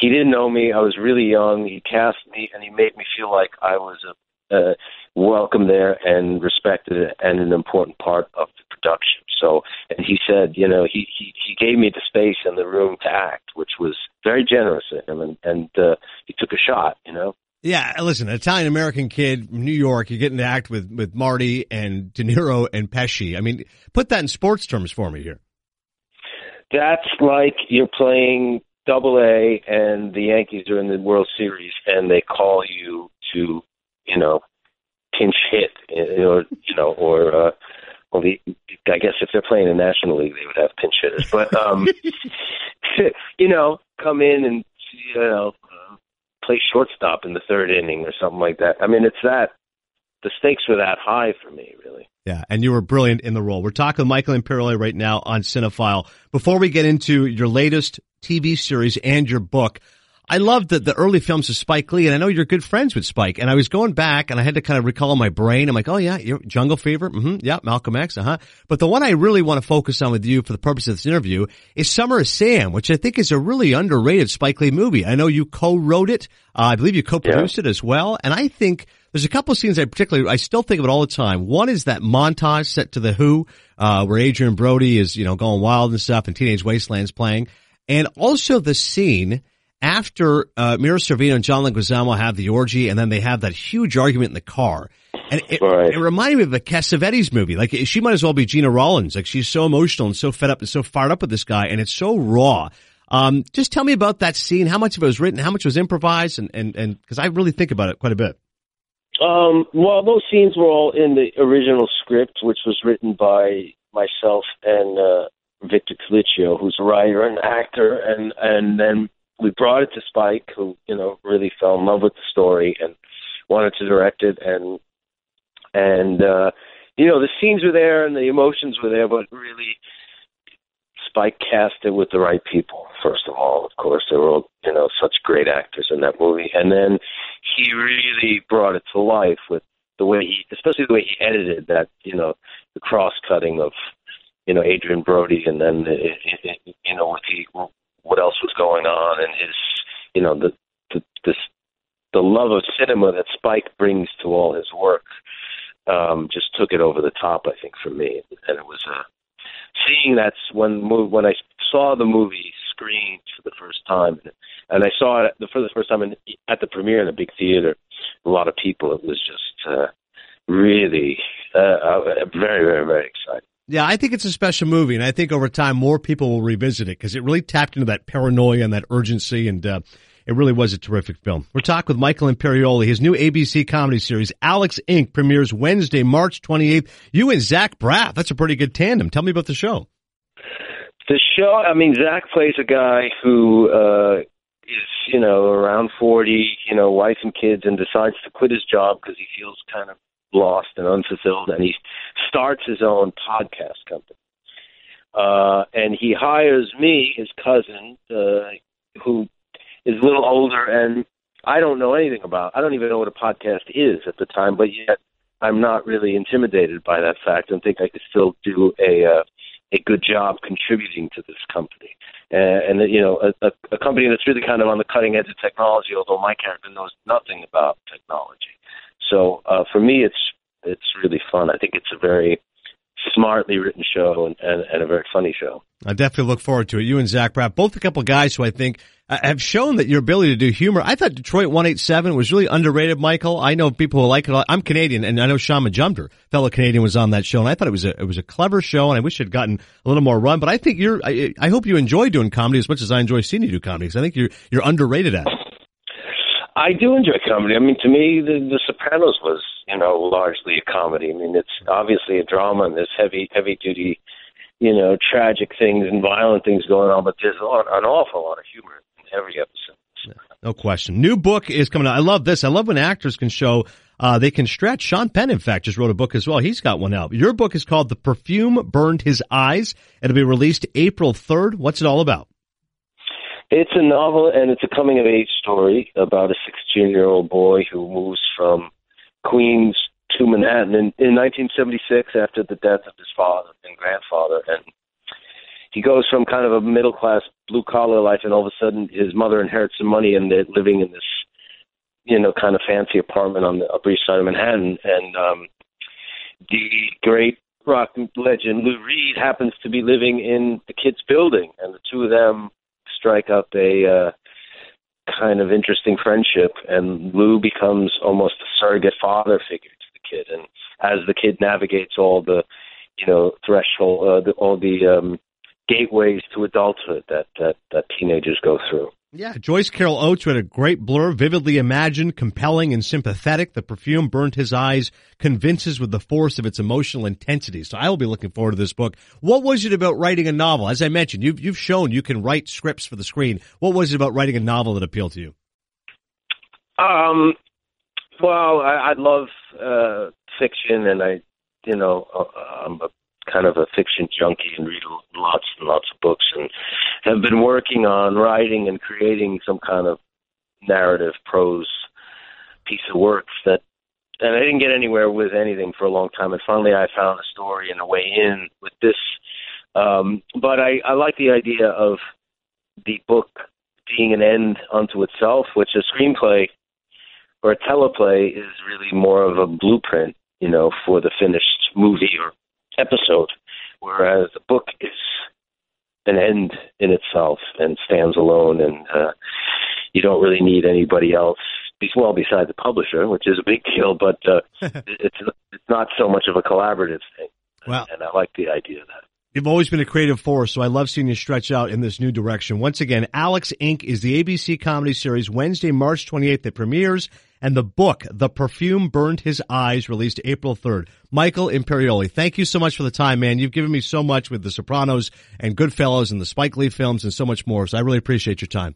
he didn't know me. I was really young. He cast me, and he made me feel like I was a, uh, welcome there and respected and an important part of the production. So, and he said, you know, he he he gave me the space and the room to act, which was very generous of him, and and uh, he took a shot, you know. Yeah, listen, Italian American kid, from New York, you're getting to act with, with Marty and De Niro and Pesci. I mean, put that in sports terms for me here. That's like you're playing double A and the Yankees are in the World Series and they call you to, you know, pinch hit eh, or you know, or uh well the I guess if they're playing in the National League they would have pinch hitters. But um [laughs] you know, come in and you know uh, play shortstop in the third inning or something like that. I mean it's that the stakes were that high for me, really. Yeah, and you were brilliant in the role. We're talking with Michael Imperioli right now on Cinephile. Before we get into your latest TV series and your book, I loved the, the early films of Spike Lee, and I know you're good friends with Spike. And I was going back, and I had to kind of recall my brain. I'm like, oh yeah, Jungle Fever, mm-hmm, yeah, Malcolm X, uh huh. But the one I really want to focus on with you for the purpose of this interview is Summer of Sam, which I think is a really underrated Spike Lee movie. I know you co-wrote it. Uh, I believe you co-produced yeah. it as well, and I think there's a couple of scenes I particularly I still think of it all the time. One is that montage set to the Who, uh, where Adrien Brody is you know going wild and stuff, and Teenage Wasteland's playing, and also the scene after uh, Mira Sorvino and John Leguizamo have the orgy, and then they have that huge argument in the car. And it, right. it reminded me of a Cassavetes movie. Like she might as well be Gena Rowlands. Like she's so emotional and so fed up and so fired up with this guy, and it's so raw. Um, just tell me about that scene. How much of it was written? How much was improvised? And and and because I really think about it quite a bit. Um, well, those scenes were all in the original script, which was written by myself and uh, Victor Colicchio, who's a writer and actor, and and then we brought it to Spike, who you know really fell in love with the story and wanted to direct it, and and uh, you know the scenes were there and the emotions were there, but really Spike cast it with the right people. First of all, of course, there were you know such great actors in that movie, and then he really brought it to life with the way he, especially the way he edited that, you know, the cross cutting of, you know, Adrien Brody, and then it, it, you know what he what else was going on, and his, you know, the the this the love of cinema that Spike brings to all his work um, just took it over the top, I think, for me. And it was uh, seeing that's when when I saw the movie screened for the first time, and I saw it for the first time in, at the premiere in a big theater. A lot of people. It was just uh, really uh, uh very, very, very exciting. Yeah, I think it's a special movie, and I think over time more people will revisit it because it really tapped into that paranoia and that urgency, and uh, it really was a terrific film. We're talking with Michael Imperioli. His new ABC comedy series, Alex Inc., premieres Wednesday, March 28th. You and Zach Braff, that's a pretty good tandem. Tell me about the show. The show, I mean, Zach plays a guy who uh, is, you know, around 40, you know, wife and kids, and decides to quit his job because he feels kind of lost and unfulfilled, and he starts his own podcast company. Uh, and he hires me, his cousin, uh, who is a little older, and I don't know anything about. I don't even know what a podcast is at the time, but yet I'm not really intimidated by that fact, and think I could still do a uh, a good job contributing to this company. Uh, and you know, a, a, a company that's really kind of on the cutting edge of technology, although my character knows nothing about technology. So uh, for me, it's it's really fun. I think it's a very smartly written show and, and, and, a very funny show. I definitely look forward to it. You and Zach Braff, both a couple guys who I think uh, have shown that your ability to do humor. I thought Detroit 187 was really underrated, Michael. I know people who like it. I'm Canadian, and I know Shaun Majumder, fellow Canadian, was on that show, and I thought it was a it was a clever show, and I wish it had gotten a little more run. But I think you're. I, I hope you enjoy doing comedy as much as I enjoy seeing you do comedy, because I think you're you're underrated at it. I do enjoy comedy. I mean, to me, The, the Sopranos was, you know, largely a comedy. I mean, it's obviously a drama and there's heavy, heavy duty, you know, tragic things and violent things going on, but there's an awful lot of humor in every episode. No question. New book is coming out. I love this. I love when actors can show uh, they can stretch. Sean Penn, in fact, just wrote a book as well. He's got one out. Your book is called The Perfume Burned His Eyes. It'll be released April 3rd. What's it all about? It's a novel, and it's a coming of age story about a 16 year old boy who moves from Queens to Manhattan in, in 1976 after the death of his father and grandfather. And he goes from kind of a middle class, blue collar life, and all of a sudden his mother inherits some money, and they're living in this, you know, kind of fancy apartment on the Upper East Side of Manhattan. And um, the great rock legend Lou Reed happens to be living in the kid's building, and the two of them strike up a uh, kind of interesting friendship, and Lou becomes almost a surrogate father figure to the kid. And as the kid navigates all the, you know, threshold, uh, the, all the um, gateways to adulthood that that that teenagers go through. Yeah, Joyce Carol Oates had a great blur, vividly imagined, compelling, and sympathetic. The perfume burnt his eyes, convinces with the force of its emotional intensity. So I will be looking forward to this book. What was it about writing a novel? As I mentioned, you've you've shown you can write scripts for the screen. What was it about writing a novel that appealed to you? Um, well, I, I love uh, fiction, and I, you know, uh, I'm a kind of a fiction junkie and read lots and lots of books and have been working on writing and creating some kind of narrative prose piece of work that and I didn't get anywhere with anything for a long time. And finally I found a story and a way in with this. Um but I I like the idea of the book being an end unto itself which a screenplay or a teleplay is really more of a blueprint you know for the finished movie or episode whereas the book is an end in itself and stands alone and uh you don't really need anybody else well besides the publisher which is a big deal but uh [laughs] it's it's not so much of a collaborative thing Well- and i like the idea of that You've always been a creative force, so I love seeing you stretch out in this new direction. Once again, Alex Inc. is the ABC comedy series Wednesday, March 28th that premieres, and the book, The Perfume Burned His Eyes, released April 3rd. Michael Imperioli, thank you so much for the time, man. You've given me so much with The Sopranos and Goodfellas and the Spike Lee films and so much more, so I really appreciate your time.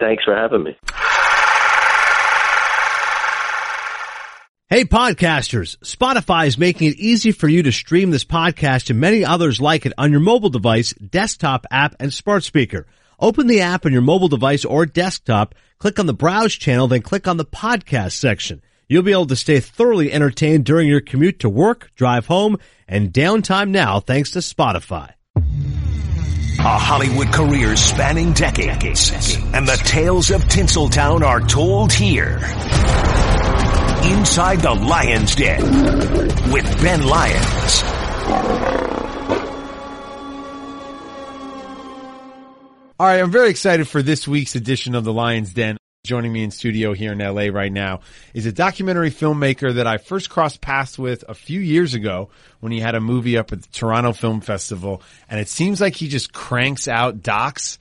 thanks for having me Hey podcasters, Spotify is making it easy for you to stream this podcast and many others like it on your mobile device, desktop app, and smart speaker. Open the app on your mobile device or desktop, click on the browse channel, then click on the podcast section. You'll be able to stay thoroughly entertained during your commute to work, drive home, and downtime now thanks to Spotify. A Hollywood career spanning decades. And the tales of Tinseltown are told here. Inside the Lion's Den with Ben Lyons. All right, I'm very excited for this week's edition of the Lion's Den. Joining me in studio here in LA right now is a documentary filmmaker that I first crossed paths with a few years ago when he had a movie up at the Toronto Film Festival. And it seems like he just cranks out docs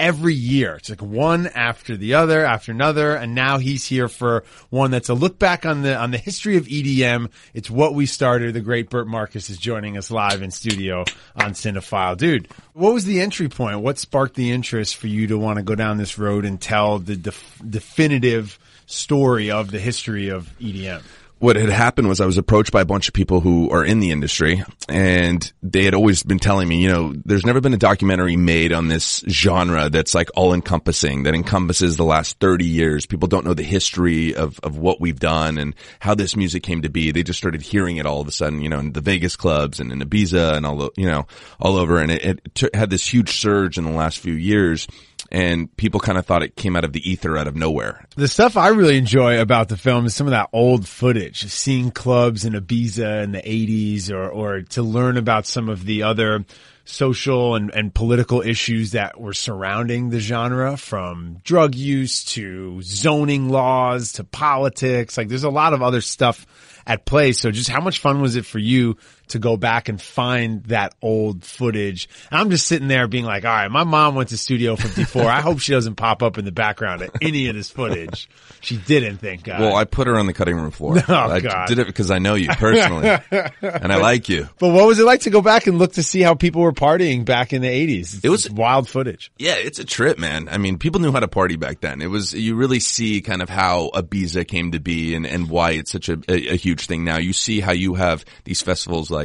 every year. It's like one after the other after another. And now he's here for one that's a look back on the, on the history of EDM. It's what we started. The great Bert Marcus is joining us live in studio on Cinephile. Dude, what was the entry point? What sparked the interest for you to want to go down this road and tell the def- definitive story of the history of EDM? What had happened was I was approached by a bunch of people who are in the industry and they had always been telling me, you know, there's never been a documentary made on this genre that's like all encompassing, that encompasses the last 30 years. People don't know the history of, of what we've done and how this music came to be. They just started hearing it all of a sudden, you know, in the Vegas clubs and in Ibiza and all, you know, all over. And it, it t- had this huge surge in the last few years and people kind of thought it came out of the ether out of nowhere. The stuff I really enjoy about the film is some of that old footage, seeing clubs in Ibiza in the 80s or, or to learn about some of the other social and, and political issues that were surrounding the genre from drug use to zoning laws to politics. Like there's a lot of other stuff at play. So just how much fun was it for you to go back and find that old footage? And I'm just sitting there being like, all right, my mom went to Studio 54. I hope she doesn't pop up in the background of any of this footage. She didn't, thank God. Well, I put her on the cutting room floor. [laughs] Oh, I God. did it because I know you personally [laughs] and I like you. But what was it like to go back and look to see how people were partying back in the 80s? it was wild footage. Yeah, it's a trip, man. I mean, people knew how to party back then. It was, you really see kind of how Ibiza came to be and, and why it's such a, a, a huge thing now. You see how you have these festivals like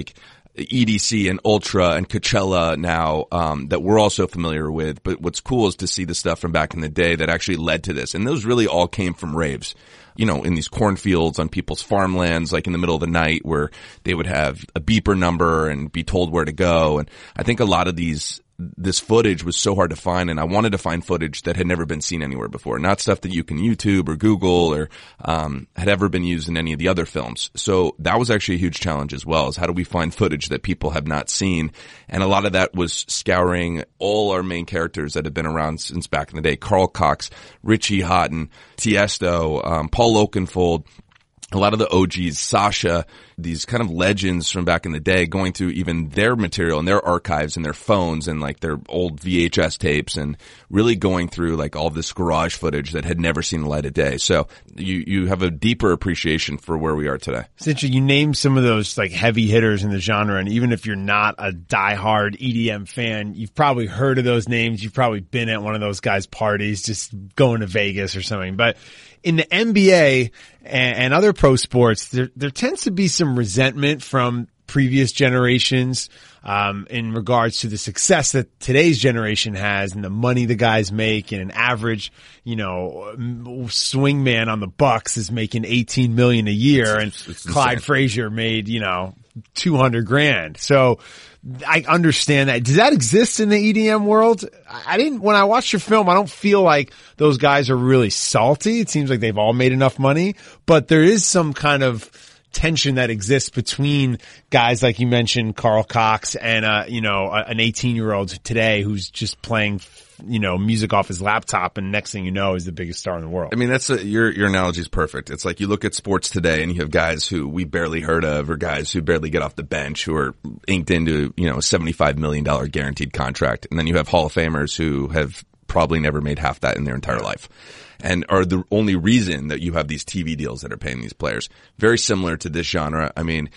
EDC and Ultra and Coachella now, um, that we're also familiar with. But what's cool is to see the stuff from back in the day that actually led to this. And those really all came from raves. You know, in these cornfields on people's farmlands, like in the middle of the night where they would have a beeper number and be told where to go. And I think a lot of these, this footage was so hard to find and I wanted to find footage that had never been seen anywhere before. Not stuff that you can YouTube or Google or, um, had ever been used in any of the other films. So that was actually a huge challenge as well is how do we find footage that people have not seen? And a lot of that was scouring all our main characters that have been around since back in the day. Carl Cox, Richie Hawtin, Tiesto, um, Paul Oakenfold, a lot of the OGs, Sasha, these kind of legends from back in the day going through even their material and their archives and their phones and like their old VHS tapes and really going through like all this garage footage that had never seen the light of day. So you, you have a deeper appreciation for where we are today. Since you named some of those like heavy hitters in the genre, and even if you're not a diehard EDM fan, you've probably heard of those names. You've probably been at one of those guys' parties, just going to Vegas or something. But in the NBA and, and other pro sports, there there tends to be some resentment from previous generations um, in regards to the success that today's generation has and the money the guys make and an average, you know, m- swing man on the Bucks is making 18 million a year and Clyde Frazier made, you know, 200 grand. So I understand that. Does that exist in the EDM world? I didn't, when I watched your film, I don't feel like those guys are really salty. It seems like they've all made enough money, but there is some kind of tension that exists between guys like you mentioned, Carl Cox and, uh, you know, an 18 year old today who's just playing, you know, music off his laptop and next thing you know is the biggest star in the world. I mean, that's a, your your analogy is perfect. It's like you look at sports today, and you have guys who we barely heard of, or guys who barely get off the bench, who are inked into you know a seventy five million dollar guaranteed contract, and then you have Hall of Famers who have probably never made half that in their entire life, and are the only reason that you have these TV deals that are paying these players. Very similar to this genre. I mean.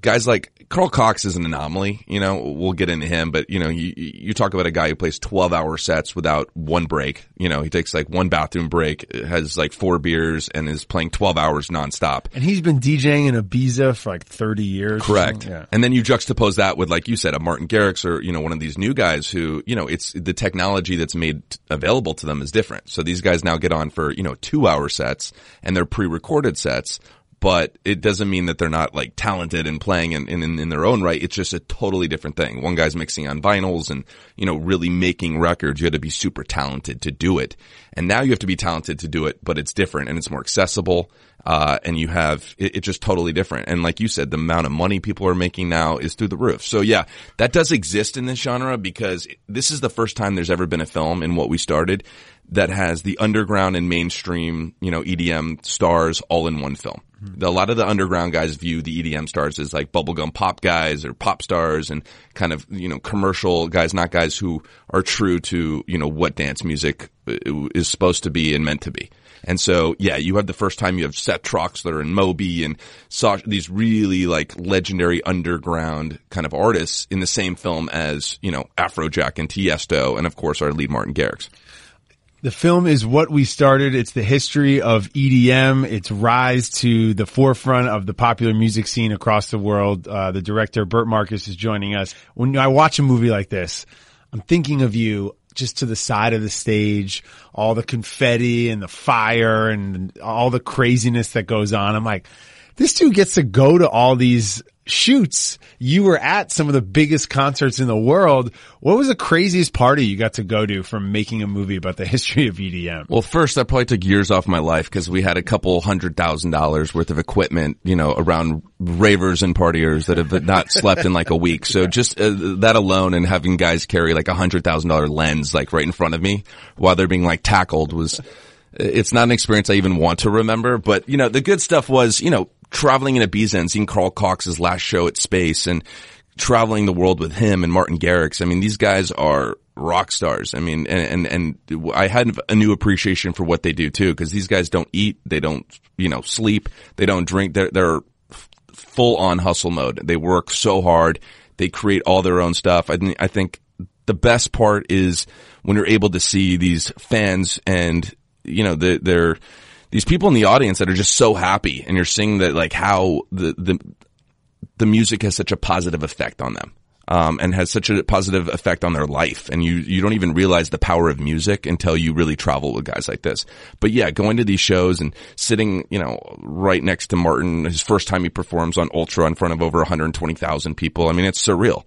Guys like Carl Cox is an anomaly, you know, we'll get into him, but you know, you, you talk about a guy who plays 12 hour sets without one break. You know, he takes like one bathroom break, has like four beers and is playing 12 hours nonstop. and he's been DJing in Ibiza for like 30 years. Correct. Yeah. And then you juxtapose that with, like you said, a Martin Garrix or, you know, one of these new guys who, you know, it's the technology that's made available to them is different. So these guys now get on for, you know, two hour sets and they're pre-recorded sets. But it doesn't mean that they're not like talented and playing in, in, in their own right. It's just a totally different thing. One guy's mixing on vinyls and, you know, really making records. You had to be super talented to do it. And now you have to be talented to do it, but it's different and it's more accessible. Uh, and you have, it, it's just totally different. And like you said, the amount of money people are making now is through the roof. So yeah, that does exist in this genre because this is the first time there's ever been a film in what we started that has the underground and mainstream, you know, EDM stars all in one film. A lot of the underground guys view the EDM stars as like bubblegum pop guys or pop stars and kind of, you know, commercial guys, not guys who are true to, you know, what dance music is supposed to be and meant to be. And so, yeah, you have the first time you have Seth Troxler and Moby and saw these really like legendary underground kind of artists in the same film as, you know, Afrojack and Tiesto and of course our lead Martin Garrix. The film is what we started. It's the history of EDM, its rise to the forefront of the popular music scene across the world. Uh, the director, Bert Marcus, is joining us. When I watch a movie like this, I'm thinking of you just to the side of the stage, all the confetti and the fire and all the craziness that goes on. I'm like, this dude gets to go to all these shoots. You were at some of the biggest concerts in the world. What was the craziest party you got to go to from making a movie about the [laughs] history of EDM? Well, first, that probably took years off my life because we had a couple hundred thousand dollars worth of equipment, you know, around ravers and partiers that have not slept in like a week. So just uh, that alone and having guys carry like a hundred thousand dollar lens like right in front of me while they're being like tackled was, it's not an experience I even want to remember. But, you know, the good stuff was, you know, traveling in Ibiza and seeing Carl Cox's last show at Space and traveling the world with him and Martin Garrix. I mean, these guys are rock stars. I mean, and, and, and I had a new appreciation for what they do too, because these guys don't eat, they don't, you know, sleep, they don't drink, they're, they're full on hustle mode. They work so hard. They create all their own stuff. I, I think the best part is when you're able to see these fans and, you know, the, they're, these people in the audience that are just so happy and you're seeing that like how the, the, the music has such a positive effect on them. Um, and has such a positive effect on their life. And you, you don't even realize the power of music until you really travel with guys like this. But yeah, going to these shows and sitting, you know, right next to Martin, his first time he performs on Ultra in front of over 120,000 people. I mean, it's surreal.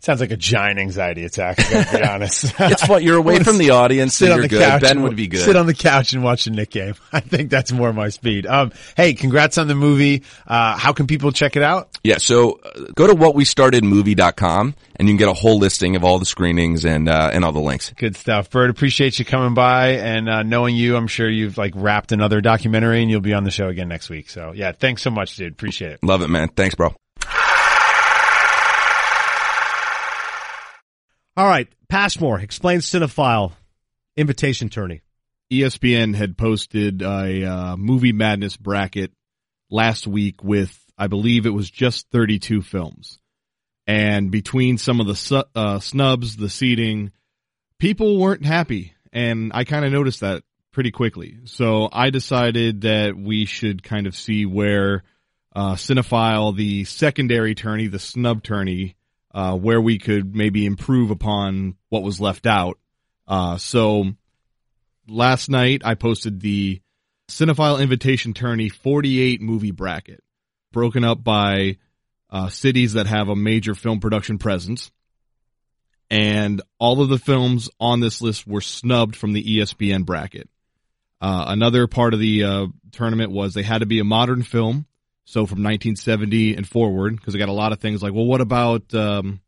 Sounds like a giant anxiety attack. I gotta be [laughs] honest. It's what You're away from the audience, Sit so on you're the good. couch. Ben would be good. Sit on the couch and watch a Nick game. [laughs] I think that's more my speed. Um, hey, congrats on the movie. Uh, how can people check it out? Yeah, so uh, go to whatwestartedmovie.com and you can get a whole listing of all the screenings and uh, and all the links. Good stuff. Bert, appreciate you coming by and uh, knowing you. I'm sure you've like wrapped another documentary and you'll be on the show again next week. So yeah, thanks so much, dude. Appreciate it. Love it, man. Thanks, bro. All right, Passmore explains cinephile invitation tourney. ESPN had posted a uh, movie madness bracket last week with, I believe it was just 32 films. And between some of the su- uh, snubs, the seating, people weren't happy. And I kind of noticed that pretty quickly. So I decided that we should kind of see where uh, cinephile the secondary tourney, the snub tourney, uh, where we could maybe improve upon what was left out. Uh, so last night I posted the cinephile invitation tourney 48 movie bracket broken up by uh, cities that have a major film production presence. And all of the films on this list were snubbed from the ESPN bracket. Uh, another part of the uh, tournament was they had to be a modern film. So from 1970 and forward, because they got a lot of things like, well, what about um,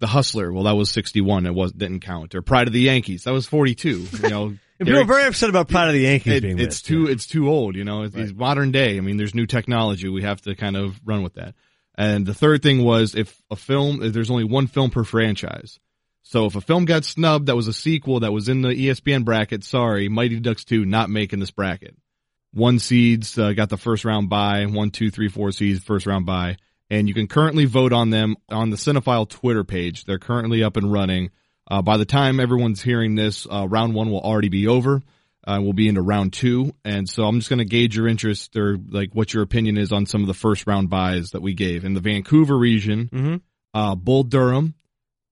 The Hustler? Well, that was 61. It was didn't count. Or Pride of the Yankees. That was 42. You [laughs] know, People are very upset about Pride of the Yankees it, being it's missed, too it's too old you know it's these modern day i mean there's new technology we have to kind of run with that and the third thing was if a film if there's only one film per franchise so if a film got snubbed that was a sequel that was in the espn bracket sorry mighty ducks 2 not making this bracket one seeds uh, got the first round bye one two three four seeds first round bye and you can currently vote on them on the cinephile twitter page they're currently up and running uh, by the time everyone's hearing this, uh, round one will already be over. Uh, we'll be into round two. And so I'm just going to gauge your interest or like what your opinion is on some of the first round byes that we gave in the Vancouver region, Mm-hmm. uh, Bull Durham,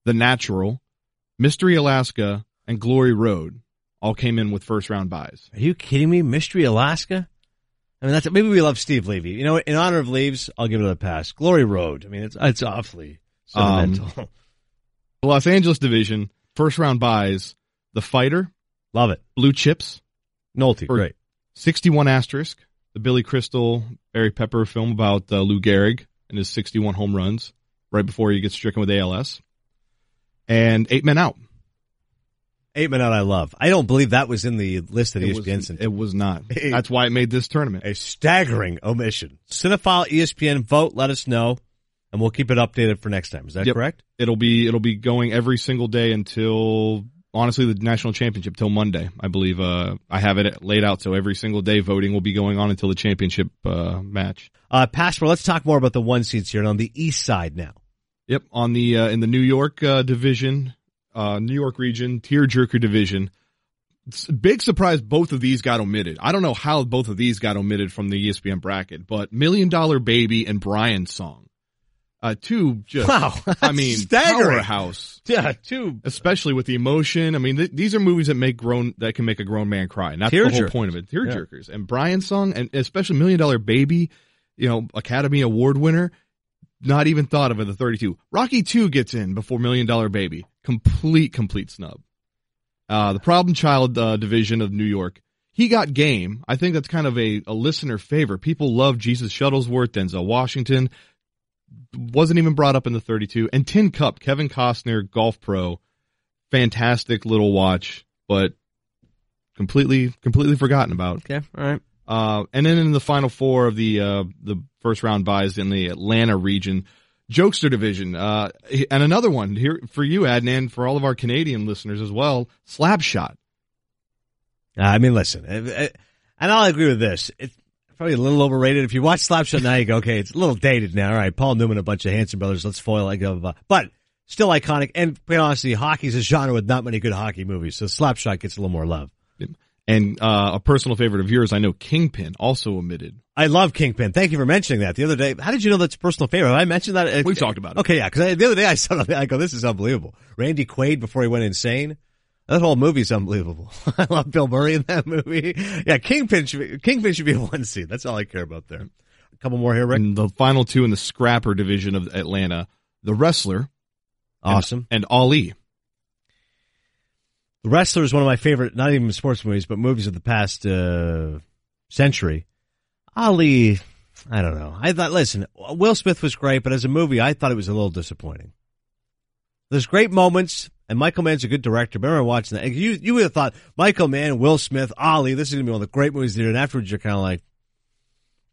The Natural, Mystery Alaska, and Glory Road all came in with first round byes. Are you kidding me? Mystery Alaska? I mean, that's maybe we love Steve Levy. You know, in honor of Leaves, I'll give it a pass. Glory Road. I mean, it's it's awfully sentimental. Um, The Los Angeles division, first round byes, The Fighter, Love it. Blue Chips, Nolte, great. 61 asterisk, the Billy Crystal, Barry Pepper film about uh, Lou Gehrig and his 61 home runs right before he gets stricken with ALS. And Eight Men Out. Eight Men Out I love. I don't believe that was in the list that It ESPN was, sent. it was not. [laughs] Hey. That's why it made this tournament. A staggering omission. Cinephile ESPN vote, let us know, and we'll keep it updated for next time. Is that Yep. correct? It'll be it'll be going every single day until honestly the national championship till Monday. I believe uh, I have it laid out so every single day voting will be going on until the championship uh, match. Uh, Passmore, let's talk more about the one seats here and on the east side now. Yep, on the uh, in the New York uh, division, uh, New York region, tearjerker division. Big surprise both of these got omitted. I don't know how both of these got omitted from the ESPN bracket, but Million Dollar Baby and Brian's song. Uh, two just, Wow, I [laughs] mean, staggering. powerhouse. Yeah, two. Especially with the emotion. I mean, th- these are movies that make grown, that can make a grown man cry. And that's the whole point of it. Tearjerkers. And Brian's song, and especially Million Dollar Baby, you know, Academy Award winner, not even thought of in the 32. Rocky 2 gets in before Million Dollar Baby. Complete, complete snub. Uh, the Problem Child uh, division of New York. He got game. I think that's kind of a, a listener favor. People love Jesus Shuttlesworth, Denzel Washington. Wasn't even brought up in the 32. And Tin Cup, Kevin Costner, golf pro. Fantastic little watch, but completely, completely forgotten about. Okay, all right. Uh, and then in the final four of the uh, the first round byes in the Atlanta region, Jokester division, uh, and another one here for you, Adnan, for all of our Canadian listeners as well, Slapshot. I mean, listen, uh, uh, and I'll agree with this. It's probably a little overrated. If you watch Slapshot now, you go, okay, it's a little dated now. All right, Paul Newman, a bunch of Hanson brothers, let's foil like, blah, blah, blah. but still iconic. And quite honestly, hockey's a genre with not many good hockey movies, so Slapshot gets a little more love. And uh, a personal favorite of yours, I know Kingpin also omitted. I love Kingpin. Thank you for mentioning that. The other day, how did you know that's a personal favorite? I mentioned that? We've talked about it. Okay, yeah, because the other day I saw it, I go, this is unbelievable. Randy Quaid before he went insane. That whole movie's unbelievable. [laughs] I love Bill Murray in that movie. [laughs] Yeah, Kingpin should be, Kingpin should be a one seed. That's all I care about there. A couple more here, Rick. And the final two in the Scrapper division of Atlanta, The Wrestler, Awesome. and, and Ali. The Wrestler is one of my favorite, not even sports movies, but movies of the past uh, century. Ali, I don't know. I thought, listen, Will Smith was great, but as a movie, I thought it was a little disappointing. There's great moments, and Michael Mann's a good director. But I remember watching that. You you would have thought Michael Mann, Will Smith, Ali. This is gonna be one of the great movies there. And afterwards, you're kind of like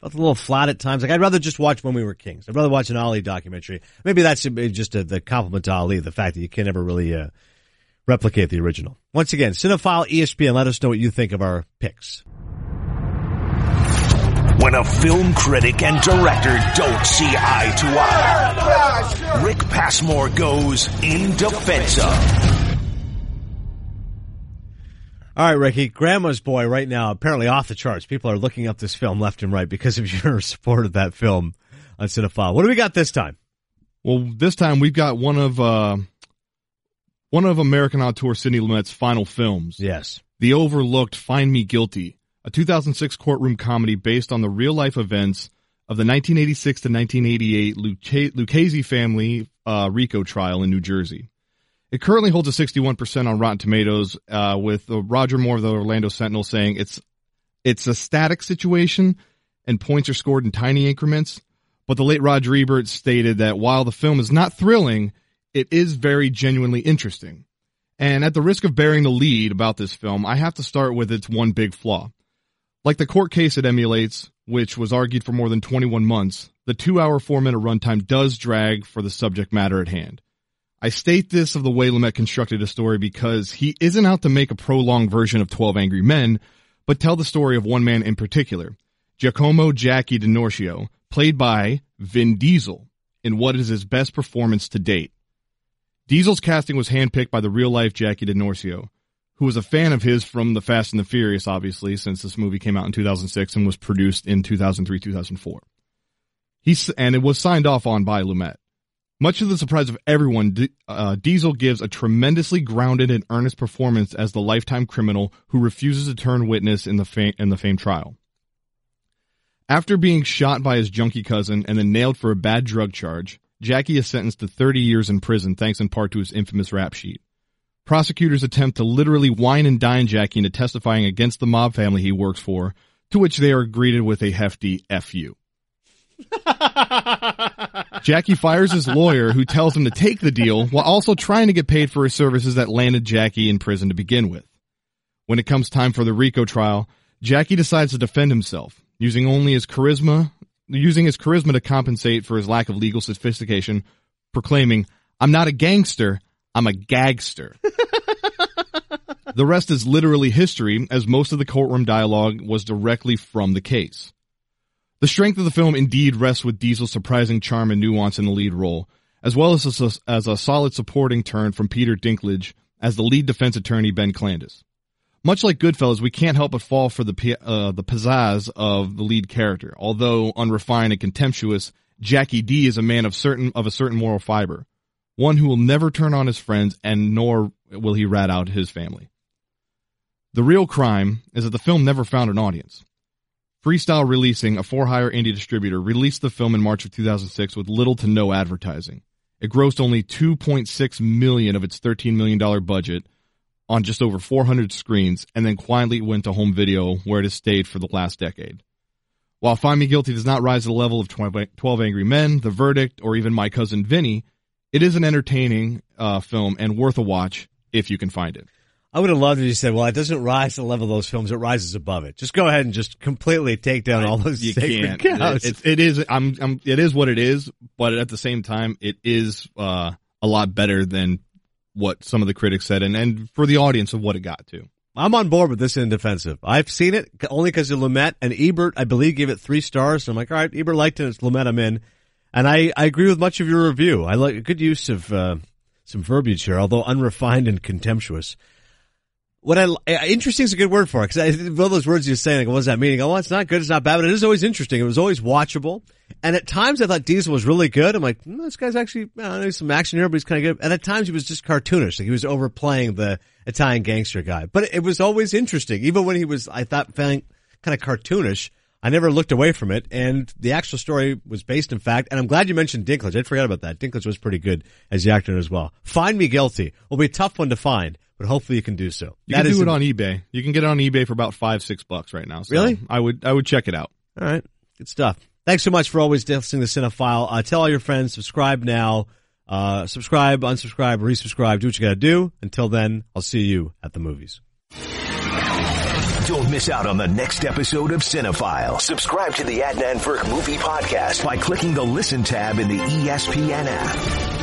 felt a little flat at times. Like I'd rather just watch When We Were Kings. I'd rather watch an Ali documentary. Maybe that's just a, the compliment to Ali, the fact that you can never really uh, replicate the original. Once again, Cinephile ESPN. Let us know what you think of our picks. When a film critic and director don't see eye to eye, Rick Passmore goes in defense of. All right, Ricky, Grandma's Boy right now apparently off the charts. People are looking up this film left and right because of [laughs] your support of that film on Cinephile. What do we got this time? Well, this time we've got one of uh, one of American auteur Sidney Lumet's final films. Yes. The overlooked Find Me Guilty, a 2006 courtroom comedy based on the real life events of the 1986 to 1988 Lucchese family uh, RICO trial in New Jersey. It currently holds a 61% on Rotten Tomatoes, uh, with uh, Roger Moore of the Orlando Sentinel saying it's it's a static situation and points are scored in tiny increments. But the late Roger Ebert stated that while the film is not thrilling, it is very genuinely interesting. And at the risk of bearing the lead about this film, I have to start with its one big flaw. Like the court case it emulates, which was argued for more than 21 months, the two hour, four minute runtime does drag for the subject matter at hand. I state this of the way Lumet constructed a story because he isn't out to make a prolonged version of 12 Angry Men, but tell the story of one man in particular, Giacomo Jackie DiNorscio, played by Vin Diesel, in what is his best performance to date. Diesel's casting was handpicked by the real life Jackie DiNorscio, who was a fan of his from The Fast and the Furious, obviously, since this movie came out in 2006 and was produced in 2003 2004. He, and it was signed off on by Lumet. Much to the surprise of everyone, uh, Diesel gives a tremendously grounded and earnest performance as the lifetime criminal who refuses to turn witness in the fame, in the fame trial. After being shot by his junkie cousin and then nailed for a bad drug charge, Jackie is sentenced to 30 years in prison thanks in part to his infamous rap sheet. Prosecutors attempt to literally wine and dine Jackie into testifying against the mob family he works for, to which they are greeted with a hefty FU. [laughs] Jackie fires his lawyer who tells him to take the deal while also trying to get paid for his services that landed Jackie in prison to begin with. When it comes time for the RICO trial, Jackie decides to defend himself, using only his charisma, using his charisma to compensate for his lack of legal sophistication, proclaiming, I'm not a gangster, I'm a gagster. [laughs] the rest is literally history, as most of the courtroom dialogue was directly from the case. The strength of the film indeed rests with Diesel's surprising charm and nuance in the lead role, as well as a, as a solid supporting turn from Peter Dinklage as the lead defense attorney Ben Klandis. Much like Goodfellas, we can't help but fall for the uh, the pizzazz of the lead character. Although unrefined and contemptuous, Jackie D is a man of certain of a certain moral fiber, one who will never turn on his friends, and nor will he rat out his family. The real crime is that the film never found an audience. Freestyle Releasing, a for-hire indie distributor, released the film in March of 2006 with little to no advertising. It grossed only 2.6 million of its 13 million dollar budget on just over 400 screens and then quietly went to home video where it has stayed for the last decade. While Find Me Guilty does not rise to the level of 12 Angry Men, The Verdict, or even My Cousin Vinny, it is an entertaining uh, film and worth a watch if you can find it. I would have loved if you said, "Well, it doesn't rise to the level of those films; it rises above it." Just go ahead and just completely take down all those you sacred can't. cows. It, it is. I'm, I'm. It is what it is. But at the same time, it is uh, a lot better than what some of the critics said, and and for the audience of what it got to. I'm on board with this in defensive. I've seen it only because of Lumet and Ebert. I believe gave it three stars. So I'm like, all right, Ebert liked it. It's Lumet. I'm in, and I I agree with much of your review. I like good use of uh, some verbiage here, although unrefined and contemptuous what I interesting is a good word for it because all those words you say, like, what does that mean? oh, it's not good, it's not bad, but it is always interesting. It was always watchable, and at times I thought Diesel was really good. I'm like, mm, this guy's actually, I know, some action here, but he's kind of good. And at times he was just cartoonish, like he was overplaying the Italian gangster guy. But it was always interesting, even when he was, I thought, feeling kind of cartoonish. I never looked away from it, and the actual story was based in fact. And I'm glad you mentioned Dinklage. I forgot about that. Dinklage was pretty good as the actor as well. Find Me Guilty will be a tough one to find but hopefully you can do so. You that can do it on eBay. You can get it on eBay for about five, six bucks right now. So really? I would, I would check it out. All right. Good stuff. Thanks so much for always listening to Cinephile. Uh, tell all your friends, subscribe now, uh, subscribe, unsubscribe, resubscribe, do what you gotta do. Until then, I'll see you at the movies. Don't miss out on the next episode of Cinephile. Subscribe to the Adnan Virk Movie Podcast by clicking the Listen tab in the ESPN app.